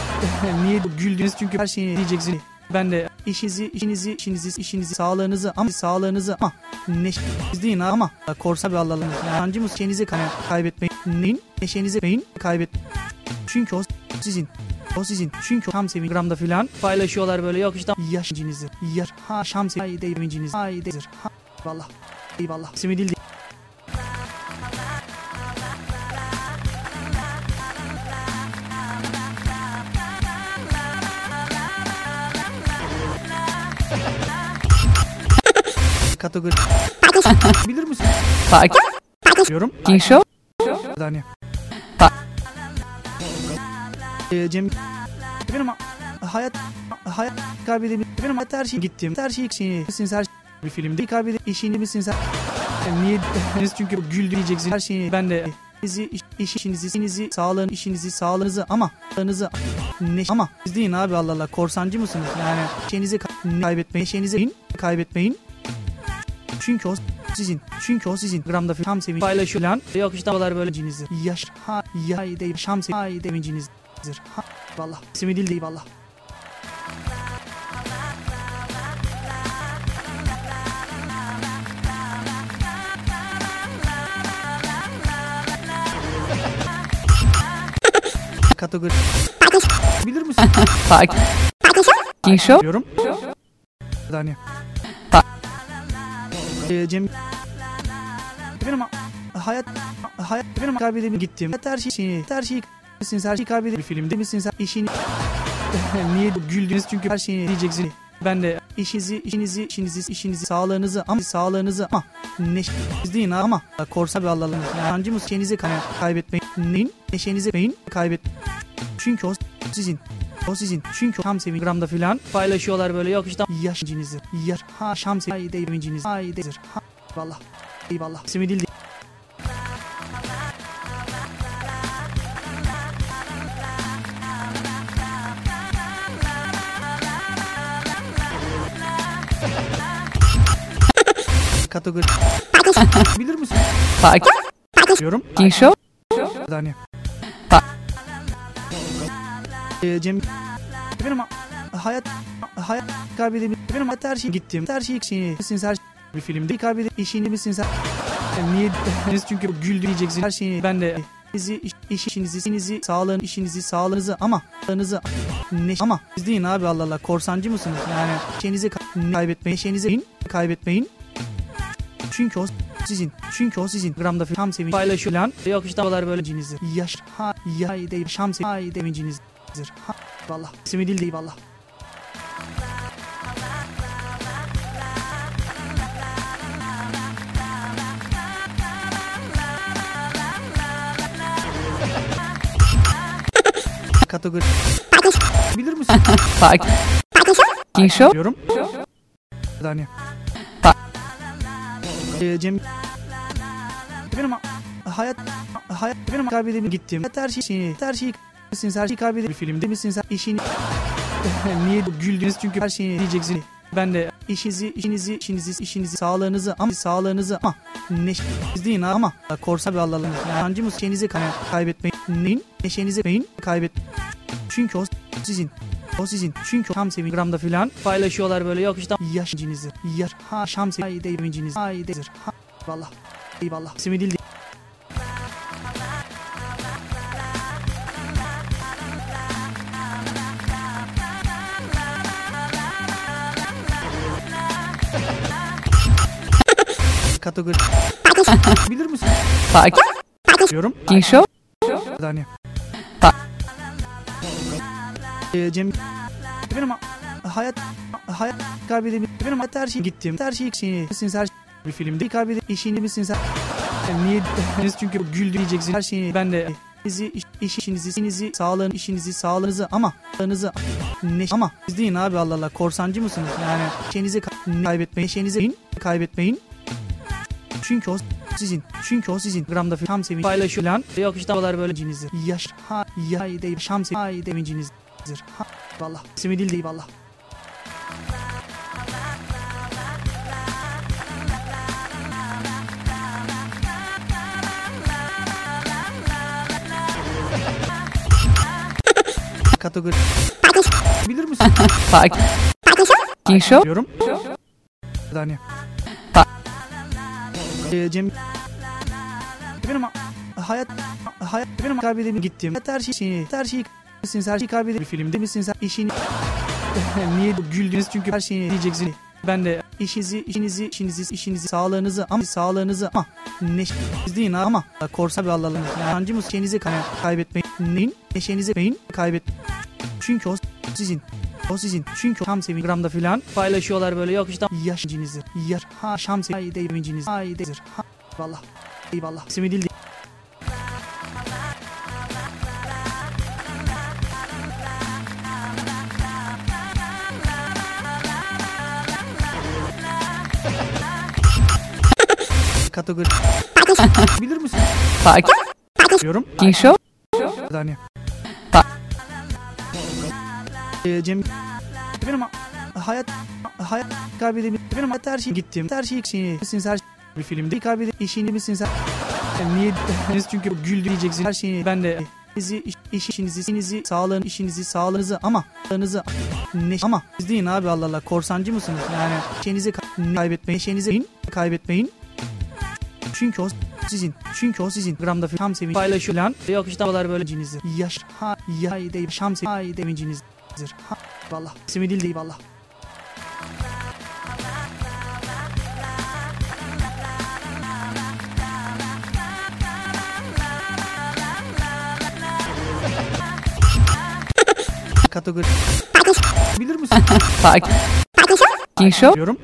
niye güldünüz? Çünkü her şeyi diyeceksin. Ben de işinizi işinizi işinizi işinizi sağlığınızı ama sağlığınızı ama neşeniz değil ama korsa bir Allah'ım yancımız şeyinizi kaybetmeyin. Neşenizi beyin kaybet çünkü o sizin o sizin çünkü tam sevin gramda filan paylaşıyorlar böyle yok işte yaşıncınızı yar ha şam sevin ay dezir ha vallah eyvallah ismi değil kategori bilir misin? Diyorum. Parking Show. Saniye. Cem benim hayat hayat kaybedebilir benim hayat her şey gittim her şey şeyini misiniz her şey bir filmde kaybedip işini misiniz her niye çünkü güldü diyeceksin her şeyi ben de işinizi, iş, işinizi, işinizi, sağlığın, işinizi, sağlığınızı ama sağlığınızı ne ama siz deyin abi Allah Allah korsancı mısınız? Yani şeyinizi ka- kaybetmeyin, şeyinizi kaybetmeyin. Çünkü o sizin. Çünkü o sizin. Gramda tam sevin paylaşıyor lan. Yok işte onlar böyle cinizi. Yaş ha ya de şam sevin ay devinciniz. Ha vallah. İsmi değil değil vallah. Kategori bilir misin? Parking Show. Diyorum. Saniye. Pa- Ee, Cem benim hayat hayat benim kaybedebilir gittim. Her şey şeyini her şeyi misiniz her şeyi kaybeder bir filmde misiniz işini niye güldünüz çünkü her şeyi diyeceksin ben de işinizi işinizi işinizi işinizi sağlığınızı ama sağlığınızı ama neşeniz değil ama korsa bir Allah'ım yancımız şeyinizi kaybetmeyin neyin neşenizi beyin kaybet çünkü o sizin o sizin çünkü tam sevin gramda filan paylaşıyorlar böyle yok işte yaşıncınızı yar ha şam sevin devinciniz ay dezir ha vallah eyvallah ismi kategori bilir misin? Diyorum. Parking Show. Saniye. Ee, Cem benim hayat hayat kaybedebilir benim hayat her şey gittim her şey şeyini misiniz her şey bir filmde kaybedip işini misiniz her niye çünkü güldü diyeceksin her şeyi ben de işinizi, iş, işinizi, işinizi, sağlığın, işinizi, sağlığınızı ama sağlığınızı ne ama siz deyin abi Allah Allah korsancı mısınız? Yani şeyinizi ka- kaybetmeyin, şeyinizi kaybetmeyin. Çünkü o sizin. Çünkü o sizin. Gramda tam sevin paylaşıyor lan. Yok işte onlar böyle cinizi. Yaş ha ya de şam sevin ay devinciniz. Ha vallah. İsmi değil değil vallah. kategori bilir misin? Parking Show. diyorum. Yani. Ee, Cem benim hayat hayat benim kaybedip gittim. Her şey her şeyi misiniz her şeyi kaybedip bir filmde misiniz işini niye güldünüz çünkü her şeyi diyeceksin. Ben de işinizi, işinizi, işinizi, işinizi, sağlığınızı ama sağlığınızı ama neşeniz değil ama korsa bir Allah'ım. Yani sancımız şeyinizi kay- kaybetmeyin. Neyin? Neşenizi beyin kaybet. Çünkü o sizin. O sizin. Çünkü tam sevin filan paylaşıyorlar böyle yok işte yaşıncınızı. Yaş ha şam sevin devinciniz. Ay dezir. Ha eyvallah. Eyvallah. İsmi değil. Kategori bilir misin? diyorum. Parking Show. Yani. Ee, Cem benim hayat hayat kaybedip benim hayat her şey gittim. Her şey şeyini misiniz her şey bir filmde kaybedip işini misiniz her Yani niye çünkü güldü diyeceksin her şeyi ben de izi iş, iş- işinizi işinizi sağlığın işinizi sağlığınızı ama sağlığınızı ne ama siz deyin abi Allah Allah korsancı mısınız yani şeyinizi ka- kaybetmeyin şeyinizi kaybetmeyin çünkü o sizin. Çünkü o sizin. Gramda tam sevinç paylaşıyor lan. Yok işte havalar böyle cinizi. Yaş ha yay değil şam sevinç ay devincinizdir. Ha vallah. İsmi değil değil vallah. Kategori bilir misin? Parking Show. diyorum. Yani. Pa- Ee, Cem benim hayat hayat benim kaybedip gittim. Her şey şeyini her şeyi misiniz her şeyi kaybedip bir filmde misiniz işini niye güldünüz çünkü her şeyi diyeceksin. Ben de işinizi, işinizi, işinizi, işinizi, sağlığınızı ama sağlığınızı ama neşeniz değil ama korsa bir Allah'ım. Yani sancımız şeyinizi kay- kaybetmeyin. Neyin? Neşenizi beyin kaybet. Çünkü o sizin. O sizin. Çünkü tam sevin gramda filan paylaşıyorlar böyle yok işte yaşıncınızı. Yaş ha şam sevin devinciniz. Ay dezir. Ha eyvallah. Eyvallah. İsmi değil. Diyorum. Parking Show. Yani. Pa- Ee, Cem benim hayat hayat kaybedip benim her şey gittim. Her şey misiniz her şey bir filmde kaybedip işini misiniz her Yani niye diyeceksiniz? çünkü güldü diyeceksin her şeyi ben de izi iş, iş- işinizi işinizi sağlığın işinizi sağlığınızı ama sağlığınızı ne ama siz deyin abi Allah Allah korsancı mısınız yani şeyinizi ka- kaybetmeyin şeyinizi kaybetmeyin çünkü o sizin. Çünkü o sizin. Gramda tam sevinç paylaşıyor lan. Yok işte havalar böyle cinizi. Yaş ha yay değil şam sevinç ay devincinizdir. Ha vallah. İsmi değil değil vallah. Kategori bilir misin? Parking Show. diyorum.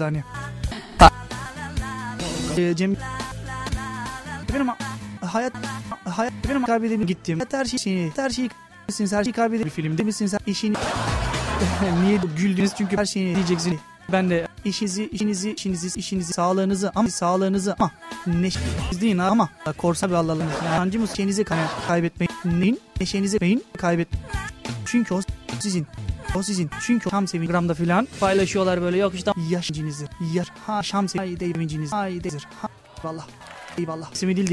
Yani. Ee, Cem benim hayat hayat benim kaybedip gittim. Her şey şeyini her şeyi misiniz her şeyi kaybedip bir filmde misiniz işini niye güldünüz çünkü her şeyi diyeceksin. Ben de işinizi, işinizi, işinizi, işinizi, sağlığınızı ama sağlığınızı ama neşeniz değil ama korsa bir Allah'ım. Yani sancımız şeyinizi kay- kaybetmeyin. Neyin? Neşenizi beyin kaybet. Çünkü o sizin. O sizin. Çünkü tam sevin gramda filan paylaşıyorlar böyle yok işte yaşıncınızı. Yaş ha şam sevin devinciniz. Ay dezir. Ha eyvallah. Eyvallah. İsmi değil.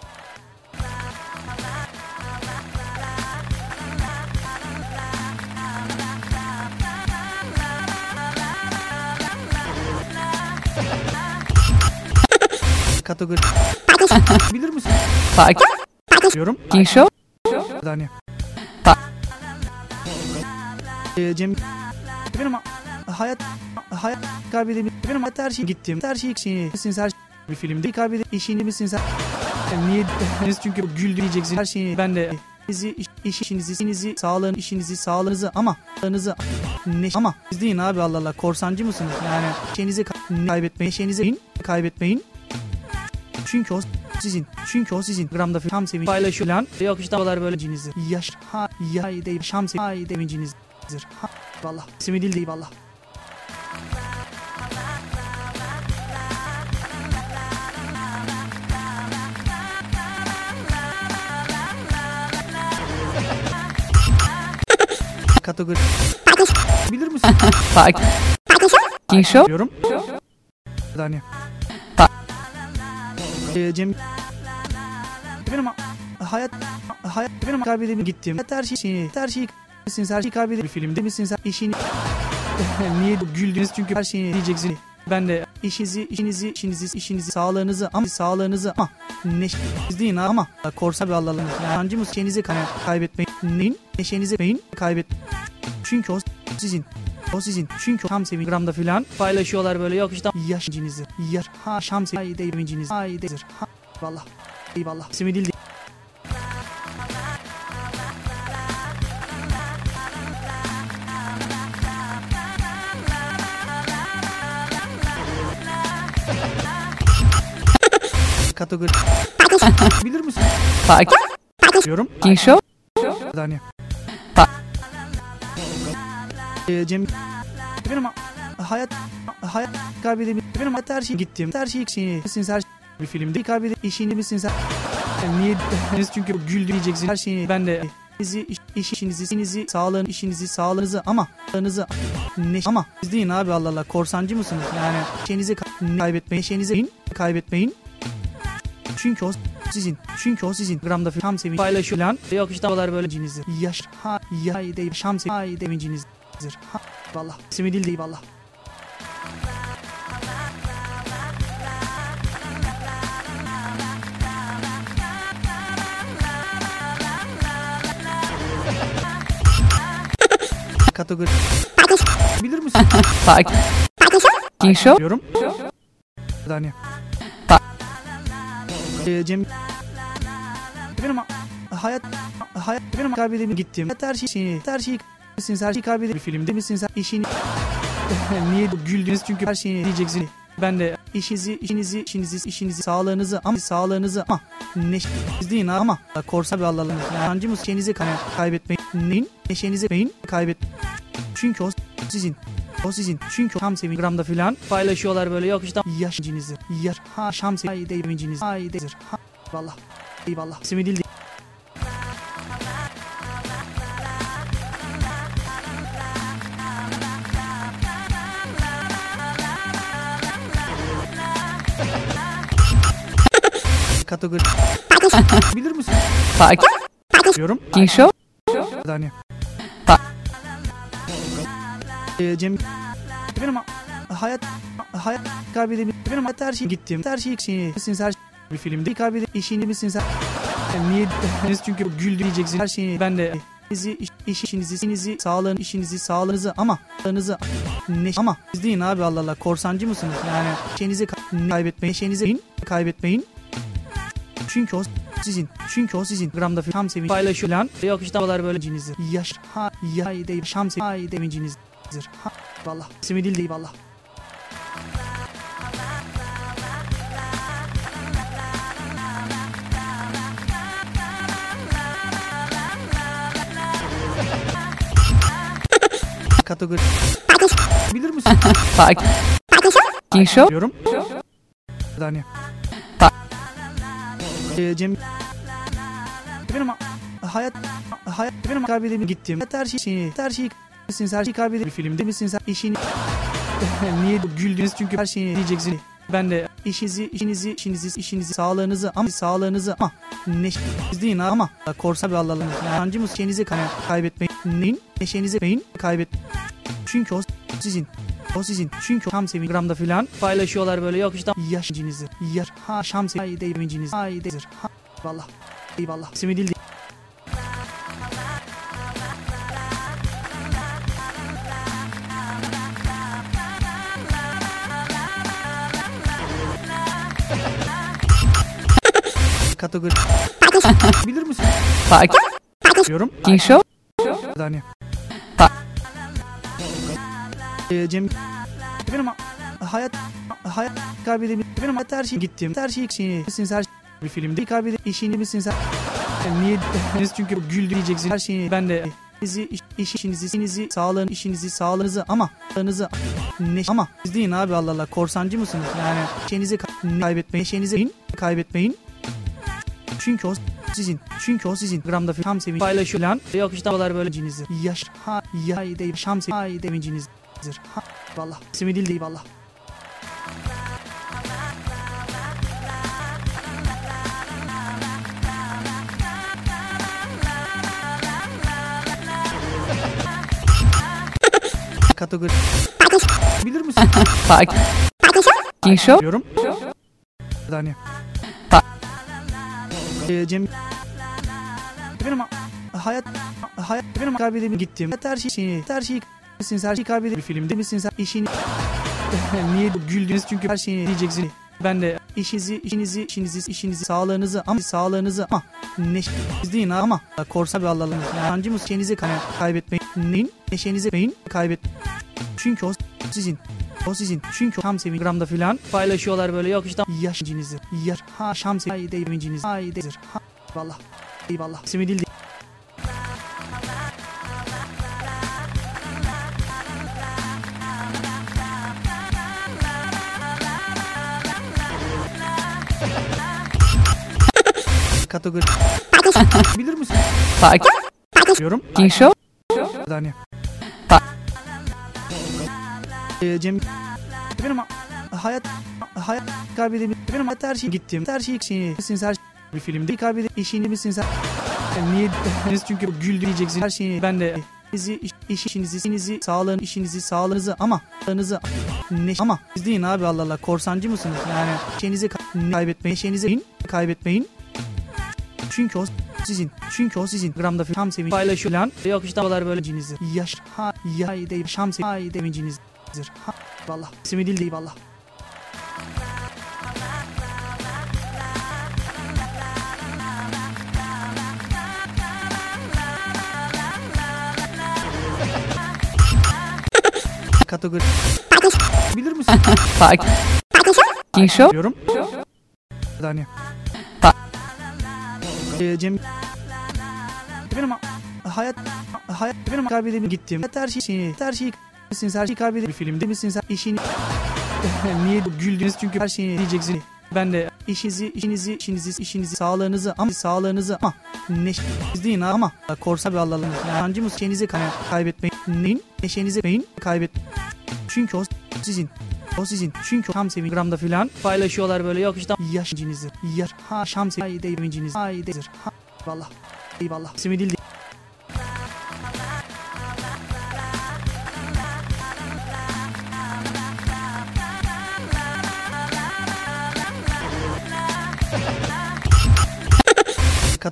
Kategori bilir misin? diyorum. Parking Show. Yani. Ee, Cem benim hayat hayat kaybedip benim her şey gittim. Her şey şeyini misiniz her şey bir filmde kaybedip işini misiniz niye diyeceksiniz? çünkü güldü diyeceksin her şeyi ben de izi iş, iş- işinizi işinizi sağlığın işinizi sağlığınızı ama sağlığınızı ne ama siz deyin abi Allah Allah korsancı mısınız yani şeyinizi ka- kaybetmeyin şeyinizi kaybetmeyin çünkü o sizin. Çünkü o sizin. Gramda şam sevinci paylaşıyor lan. Yok işte böyle cinizdir. Yaş ha ya de şam sevinci sevincinizdir. Ha vallah. İsmi değil değil vallah. Kategori. Bilir misin? Parking Show. Diyorum. Daniye. Ee, Cem benim hayat hayat benim kaybedelim gittim. Her şey her şeyi misin her şeyi kaybedip bir filmde misin sen işini niye güldünüz çünkü her şeyi diyeceksin. Ben de işinizi, işinizi, işinizi, işinizi, sağlığınızı ama sağlığınızı ama neşeniz değil ama korsa bir Allah'ın yancı mı şeyinizi kay- kaybetmeyin. Neşenizi beyin kaybet. Çünkü o sizin. O sizin. Çünkü tam sevin gramda filan paylaşıyorlar böyle yok işte yaşıncınızı. Yar ha şam sevinciniz. Ay dedir. Ha vallah. Eyvallah. İsmi Kategori. Bilir misin? Diyorum. Parking Show. Daniye. Ta- Ee, Cem benim hayat hayat kaybedelim benim hayat her şey gittim her şey şeyini misin her bir filmde kaybedip işini misin sen niye çünkü güldüreceksin her şeyini ben de işinizi, iş, işinizi, işinizi, sağlığını, işinizi, sağlığınızı ama sağlığınızı ne ama siz deyin abi Allah Allah korsancı mısınız? Yani şeyinizi ka- kaybetmeyin, şeyinizi kaybetmeyin. Çünkü o sizin. Çünkü o sizin. Gramda şam sevinci paylaşıyor lan. Yok işte dolar böyle cinizdir. Yaş ha ya de şam sevinci sevincinizdir. Ha vallah. İsmi değil değil vallah. Kategori. Bilir misin? Parking Show. Diyorum. Daniye. Ee, Cem benim hayat hayat benim kaybedelim gittim. Her şey her şeyi misin her şeyi kaybedip bir filmde misin sen işini niye güldünüz çünkü her şeyi diyeceksin. Ben de işinizi, işinizi, işinizi, işinizi, sağlığınızı ama sağlığınızı ama neşeniz değil ama korsa bir Allah'ın yancı mı şeyinizi kay- kaybetmeyin. Neyin? Neşenizi beyin kaybet. Çünkü o sizin. O sizin. Çünkü tam sevin gramda filan paylaşıyorlar böyle yok işte yaşıncınızı. Yar ha şam sevinciniz. Ay dedir. Ha vallah. Eyvallah. İsmi değil. Kategori. Bilir misin? Diyorum. Parking Show. Daniye. Ee, Cem benim hayat hayat kaybedelim benim hayat her şey gittim her şey şeyini misin her bir filmde kaybedip işini misin sen niye çünkü güldüreceksin her şeyini ben de işinizi, iş, işinizi, işinizi, sağlığını, işinizi, sağlığınızı ama sağlığınızı ne ama siz deyin abi Allah Allah korsancı mısınız? Yani şeyinizi ka- kaybetmeyin, şeyinizi kaybetmeyin. Çünkü o sizin. Çünkü o sizin. Gramda şam sevinci paylaşıyor lan. Yok işte böyle cinizdir. Yaş ha ya de şam sevincinizdir. Ha vallah. İsmi değil değil vallah. Kategori. Bilir misin? Parking Show. Diyorum. Daniye. Ta- Ee, Cem benim hayat hayat benim kaybedelim gittim. Her şey her şeyi misin her şeyi kaybedip bir filmde misin sen işini niye güldünüz çünkü her şeyi diyeceksin. Ben de işinizi, işinizi, işinizi, işinizi, sağlığınızı ama sağlığınızı ama neşeniz değil ama korsa bir Allah'ın yancı mı şeyinizi kay- kaybetmeyin. Neyin? Neşenizi beyin kaybet. Çünkü o sizin. O sizin. Çünkü tam sevin gramda filan paylaşıyorlar böyle yok işte yaşıncınızı. Yar ha şam sevinciniz. Ay dedir. Ha vallah. Eyvallah. İsmi değil. Diyorum. Parking Show. Daniye. Ta- Ee, Cem benim hayat hayat kaybedelim benim hayat her şey gittim her şey şeyini misin her bir filmde kaybedip işini misin sen? Niye? Çünkü güldüreceksin her şeyi. Ben de işinizi, iş, iş- işinizi, işinizi, sağlığın, işinizi, sağlığınızı ama sağlığınızı ne ama siz deyin abi Allah Allah korsancı mısınız? Yani şeyinizi ka- kaybetmeyin, şeyinizi kaybetmeyin. Çünkü o sizin. Çünkü o sizin. Gramda tam sevinç paylaşıyor lan. Yok işte havalar böyle cinizi. Yaş ha ya değil şam sevinç ha devincinizdir. Ha vallah. İsmi değil değil vallah. Kategori. Bilir misin? Parking Show. Diyorum. Saniye. Ee, Cem benim hayat hayat benim kaybedip gittim. Her şeyi her şeyi misiniz her şeyi kaybedip bir filmde misiniz işini niye güldünüz çünkü her şeyi diyeceksin. Ben de işinizi, işinizi, işinizi, işinizi, sağlığınızı ama sağlığınızı ama neşeniz deyin ama korsa bir Allah'ım. Yancı mı şeyinizi kay- kaybetmeyin. Neyin? Neşenizi beyin kaybet. Çünkü o sizin. O sizin. Çünkü tam sevin gramda filan paylaşıyorlar böyle yok işte yaşıncınızı. Yar ha şam sevin devinciniz. Ay dedir. Ha vallah. Eyvallah. İsmi değil. Kategori. Bilir misin? Diyorum. Parking Show. Saniye. Cem benim hayat hayat kaybedip benim hayat her şey gittim. Her şey şeyi misin her şey bir filmde kaybedip işini misin sen? Niye? Çünkü güldüreceksin her şeyi. Ben de işinizi, iş, iş- işinizi, işinizi, sağlığın, işinizi, sağlığınızı ama sağlığınızı ne ama siz deyin abi Allah Allah korsancı mısınız? Yani şeyinizi ka- kaybetmeyin, şeyinizi kaybetmeyin. Çünkü o sizin. Çünkü o sizin. Gramda tam sevinç paylaşıyor lan. Yok işte böyle cinizi. Yaş ha ya değil şam sevinç ha devincinizdir. Ha vallah. İsmi değil değil vallah. Kategori. Bilir misin? Parking Show. Diyorum. Saniye. Ta- Ee, Cem benim hayat hayat benim kaybedip gittim. Her şeyi her şeyi misiniz her şeyi kaybedip bir filmde misiniz işini niye güldünüz çünkü her şeyi diyeceksin. Ben de işinizi, işinizi, işinizi, işinizi, sağlığınızı ama sağlığınızı ama neşeniz deyin ama korsa bir Allah'ım. Yancı mı şeyinizi kay- kaybetmeyin. Neşenizi beyin kaybet. Çünkü o sizin. O sizin. Çünkü tam sevin gramda filan paylaşıyorlar böyle yok işte yaşıncınızı. Yar ha şam sevin devinciniz. Ay dedir. Ha vallah. Eyvallah. İsmi değil.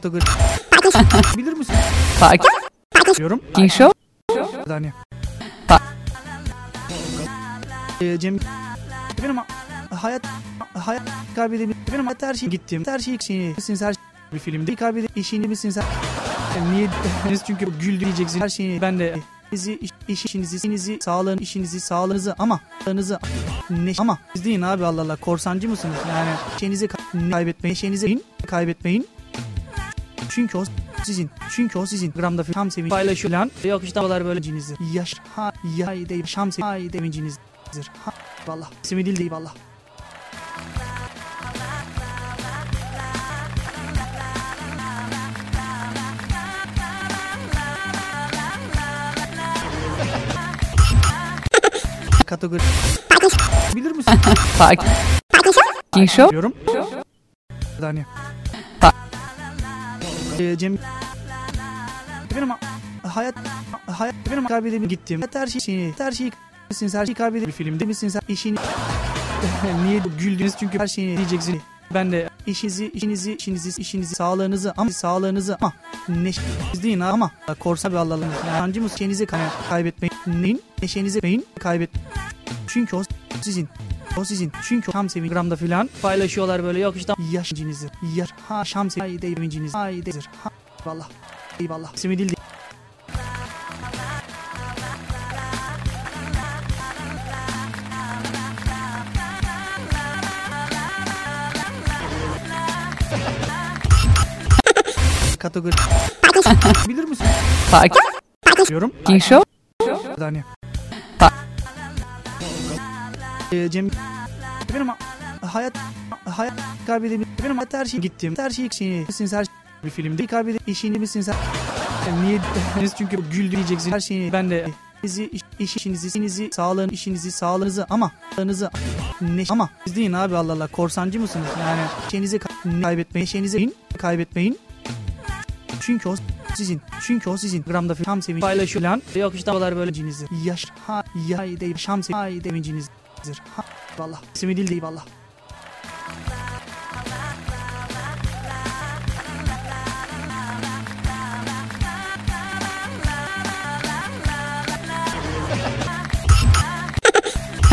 Kategori. Bilir misin? Diyorum. Parking Show. Saniye. Ta- Ee, Cem benim hayat hayat kaybedip benim hayat her şey gittim. Her şey şeyi misiniz her şey bir filmde kaybedip işini misiniz niye? Çünkü güldüreceksin her şeyi. Ben de işinizi, iş, iş- işinizi, işinizi, sağlığın, işinizi, sağlığınızı ama sağlığınızı ne ama siz deyin abi Allah Allah korsancı mısınız? Yani şeyinizi ka- kaybetmeyin, şeyinizi kaybetmeyin. Çünkü o sizin. Çünkü o sizin. Gramda tam sevinç paylaşıyor lan. Yok işte havalar böyle cinizi. Yaş ha ya değil şam sevinç ha devincinizdir. Ha vallah. İsmi değil değil vallah. Kategori. Bilir misin? Parking Show. Diyorum. Saniye. Ee, Cem benim hayat hayat benim kaybedip gittim. Her şeyi her şeyi misiniz her şeyi kaybedip bir filmde misiniz işini niye güldünüz çünkü her şeyi diyeceksin. Ben de işinizi, işinizi, işinizi, işinizi, sağlığınızı ama sağlığınızı ama neşeniz deyin ama korsa bir mı şeyinizi kay- kaybetmeyin. Neyin? Neşenizi beyin kaybet. Çünkü o sizin. O sizin. Çünkü tam sevin gramda filan paylaşıyorlar böyle yok işte yaşıncınızı. Yar ha şam sevin devinciniz. Ay dedir. Ha vallah. Eyvallah. İsmi değil. kategori bilir misin? Parking Diyorum. Show. Saniye. Pa- Ee, Cem benim hayat hayat kaybedebilir benim hayat her şey gittim her şey seni siz her bir filmde kaybede işini misin sen Yani niye çünkü güldü diyeceksin her şeyi ben de sizi iş, iş- işinizi işinizi sağlığın işinizi sağlığınızı ama sağlığınızı ne ama siz deyin abi Allah Allah korsancı mısınız yani şeyinizi ka- kaybetmeyin şeyinizi kaybetmeyin çünkü o sizin. Çünkü o sizin. Gramda tam sevinç paylaşıyor lan. Yok işte havalar böyle cinizi. Yaş ha ya de şam sevinç hay sevincinizdir. Ha valla. İsmi değil değil valla.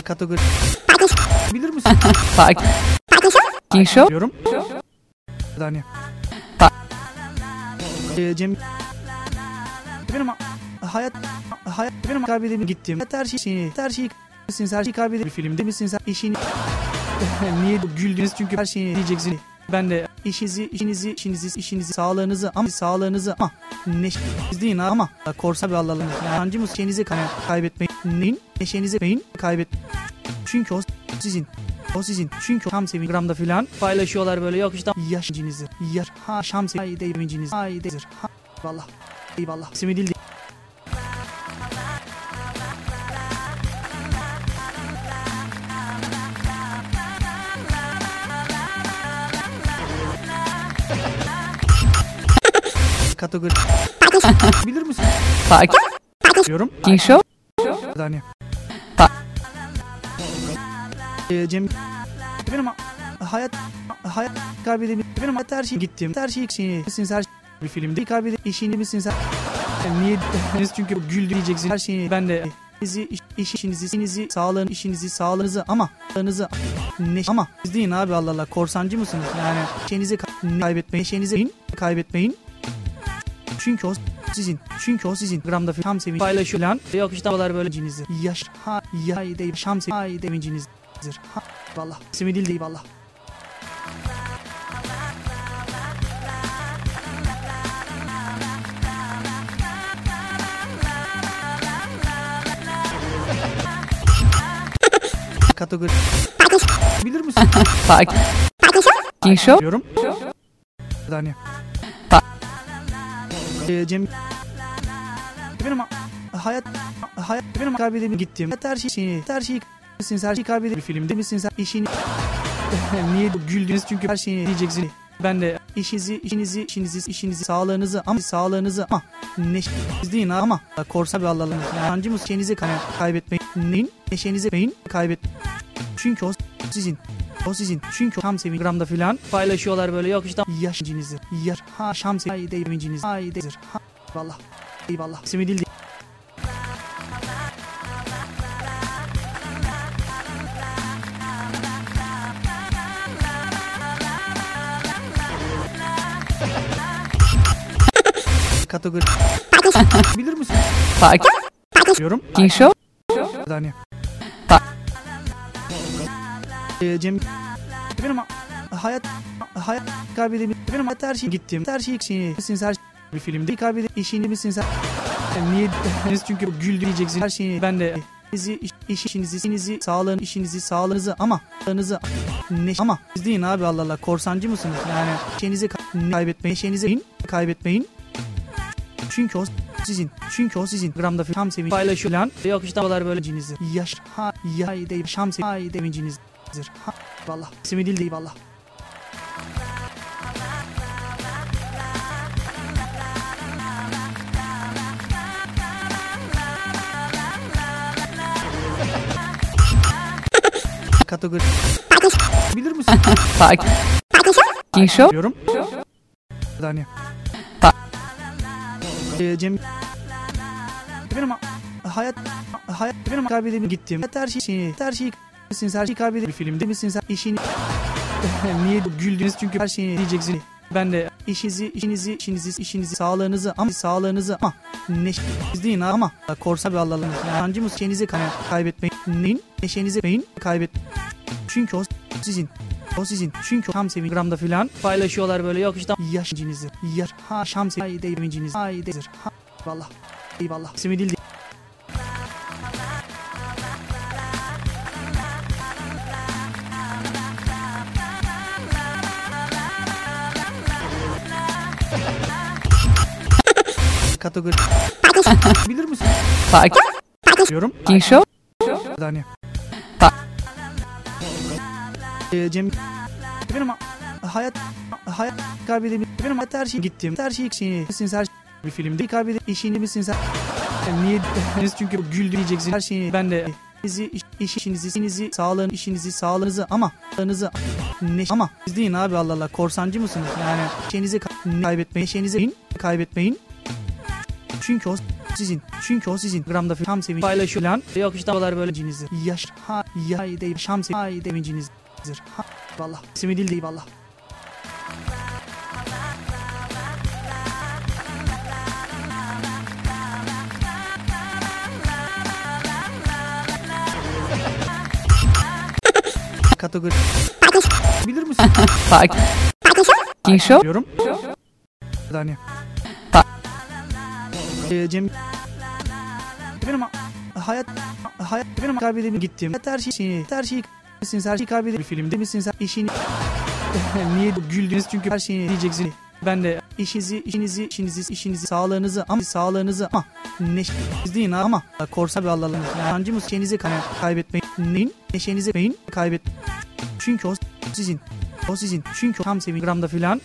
Kategori bilir misin? Parking Show. Pa- Ee, Cem benim hayat hayat benim kaybedebilir gittim. Her şey seni her şeyi siz her şeyi kaybedebilir bir filmde misin sen işini niye güldünüz çünkü her şeyi diyeceksin. Ben de işinizi, işinizi, işinizi, işinizi, sağlığınızı ama sağlığınızı ama neşeniz deyin ama korsa bir Allah'ım. Yancı mı şeyinizi kay- kaybetmeyin. Neyin? Neşenizi beyin kaybet. Çünkü o sizin. O sizin. Çünkü tam sevin gramda filan paylaşıyorlar böyle yok işte yaşınızı. Yaş ha şam sevinciniz. Ay değildir. Ha valla. Eyvallah. İsmi değil. Kategori bilir misin? Diyorum. Parking Show. Saniye. Pa- Ee, Cem benim hayat hayat kaybedebilir benim hayat her şey gittim. Her şey seni siz her bir filmde kaybede işini misin sen. Yani niye çünkü güldü diyeceksin. Her şeyi ben de sizi iş, iş- işinizi işinizi sağlığın işinizi sağlığınızı ama sağlığınızı ne ama siz deyin abi Allah Allah korsancı mısınız? Yani şeyinizi ka- kaybetmeyin şeyinizi kaybetmeyin çünkü o sizin. Çünkü o sizin. Gramda tam sevinç paylaşıyor lan. Yok işte havalar böyle cinizi. Yaş ha ya de şam sevincinizdir. Ha valla. İsmi değil değil valla. Kategori bilir misin? Parking Show. Diyorum. Ee, Cem benim hayat hayat benim kaybedebilir gittim. Her şey seni her şeyi siz her şeyi kaybedebilir bir filmde misin sen işini niye güldünüz çünkü her şeyi diyeceksin. Ben de işinizi, işinizi, işinizi, işinizi, sağlığınızı ama sağlığınızı ama neşeniz deyin ama korsa bir Allah'ım. Yancı mı şeyinizi kay- kaybetmeyin. Neyin? Neşenizi beyin kaybet. Çünkü o sizin. O sizin. Çünkü tam sevin gramda filan paylaşıyorlar böyle yok işte yaşınızı. Yaş ha şam sevinciniz. Ay değildir. Ha valla. Eyvallah. İsmi değil. Kategori bilir misin? Parking Show. Bir saniye. Pa- Ee, Cem benim hayat hayat kaybedebilir benim hayat her şey gittim her şey seni siz her bir filmde kaybede işini misin sen Yani niye çünkü güldü diyeceksin her şeyi ben de sizi iş, iş- işinizi işinizi sağlığın işinizi sağlığınızı ama sağlığınızı ne ama siz deyin abi Allah Allah korsancı mısınız yani şeyinizi ka- kaybetmeyin şeyinizi kaybetmeyin çünkü o sizin. Çünkü o sizin. Gramda tam sevinç paylaşıyor lan. Yok işte böyle cinizi. Yaş ha ya de şam sevinç sevincinizdir. Ha valla. İsmi değil değil valla. Kategori bilir misin? Parking Show. Diyorum. Bir saniye. Pa- Ee, Cem benim hayat hayat benim kaybedebilir gittim. Her şey her şeyi siz her şeyi kaybedebilir bir filmde misin sen işini niye güldünüz çünkü her şeyi diyeceksin. Ben de işinizi, işinizi, işinizi, işinizi, sağlığınızı ama sağlığınızı ama neşeniz deyin ama korsa bir Allah'ım. Yancı mı şeyinizi kay- kaybetmeyin. Neşenizi beyin kaybet. Çünkü o sizin. o sizin. Çünkü tam sevin gramda filan paylaşıyorlar böyle yok işte yaşıncınızı. Yaş ha şam sevin. Haydi evinciniz. Haydidir. Ha eyvallah. Eyvallah. İsmi değil. Kategori. Bilir misin? Sakin Diyorum. Show. Saniye. Ta- Ee, Cem benim hayat hayat kaybedebilir. Benim her şey gittim. Her şey misiniz her şey bir filmde kaybedip işini misiniz sen niye Siz çünkü güldü diyeceksin her şeyi ben de işinizi, iş, işinizi, işinizi, sağlığını, işinizi, sağlığınızı ama sağlığınızı ne ama siz deyin abi Allah Allah korsancı mısınız? Yani şeyinizi ka- kaybetmeyin, şeyinizi kaybetmeyin. Çünkü o sizin. Çünkü o sizin. Gramda tam sevinç paylaşıyor lan. Yok işte dolar böyle cinizi. Yaş ha ya de şam sevinç. Devincinizdir. Ha vallahi. İsmi değil değil vallahi. Kategori. Bilir misin? Sakin Show. Diyorum. Saniye. Ee, Cem benim hayat hayat benim kaybedebilir gittim. Her şey şeyini, her şeyi misiniz her şeyi kaybedebilir bir filmde misiniz her işini niye güldünüz çünkü her şeyi diyeceksin. Ben de işinizi, işinizi, işinizi, işinizi, sağlığınızı ama sağlığınızı ama neşeniz deyin ama korsa bir sancı mı şeyinizi kay- kaybetmeyin. Neşenizi beyin kaybet. Çünkü o sizin. O sizin. Çünkü tam sevin gramda filan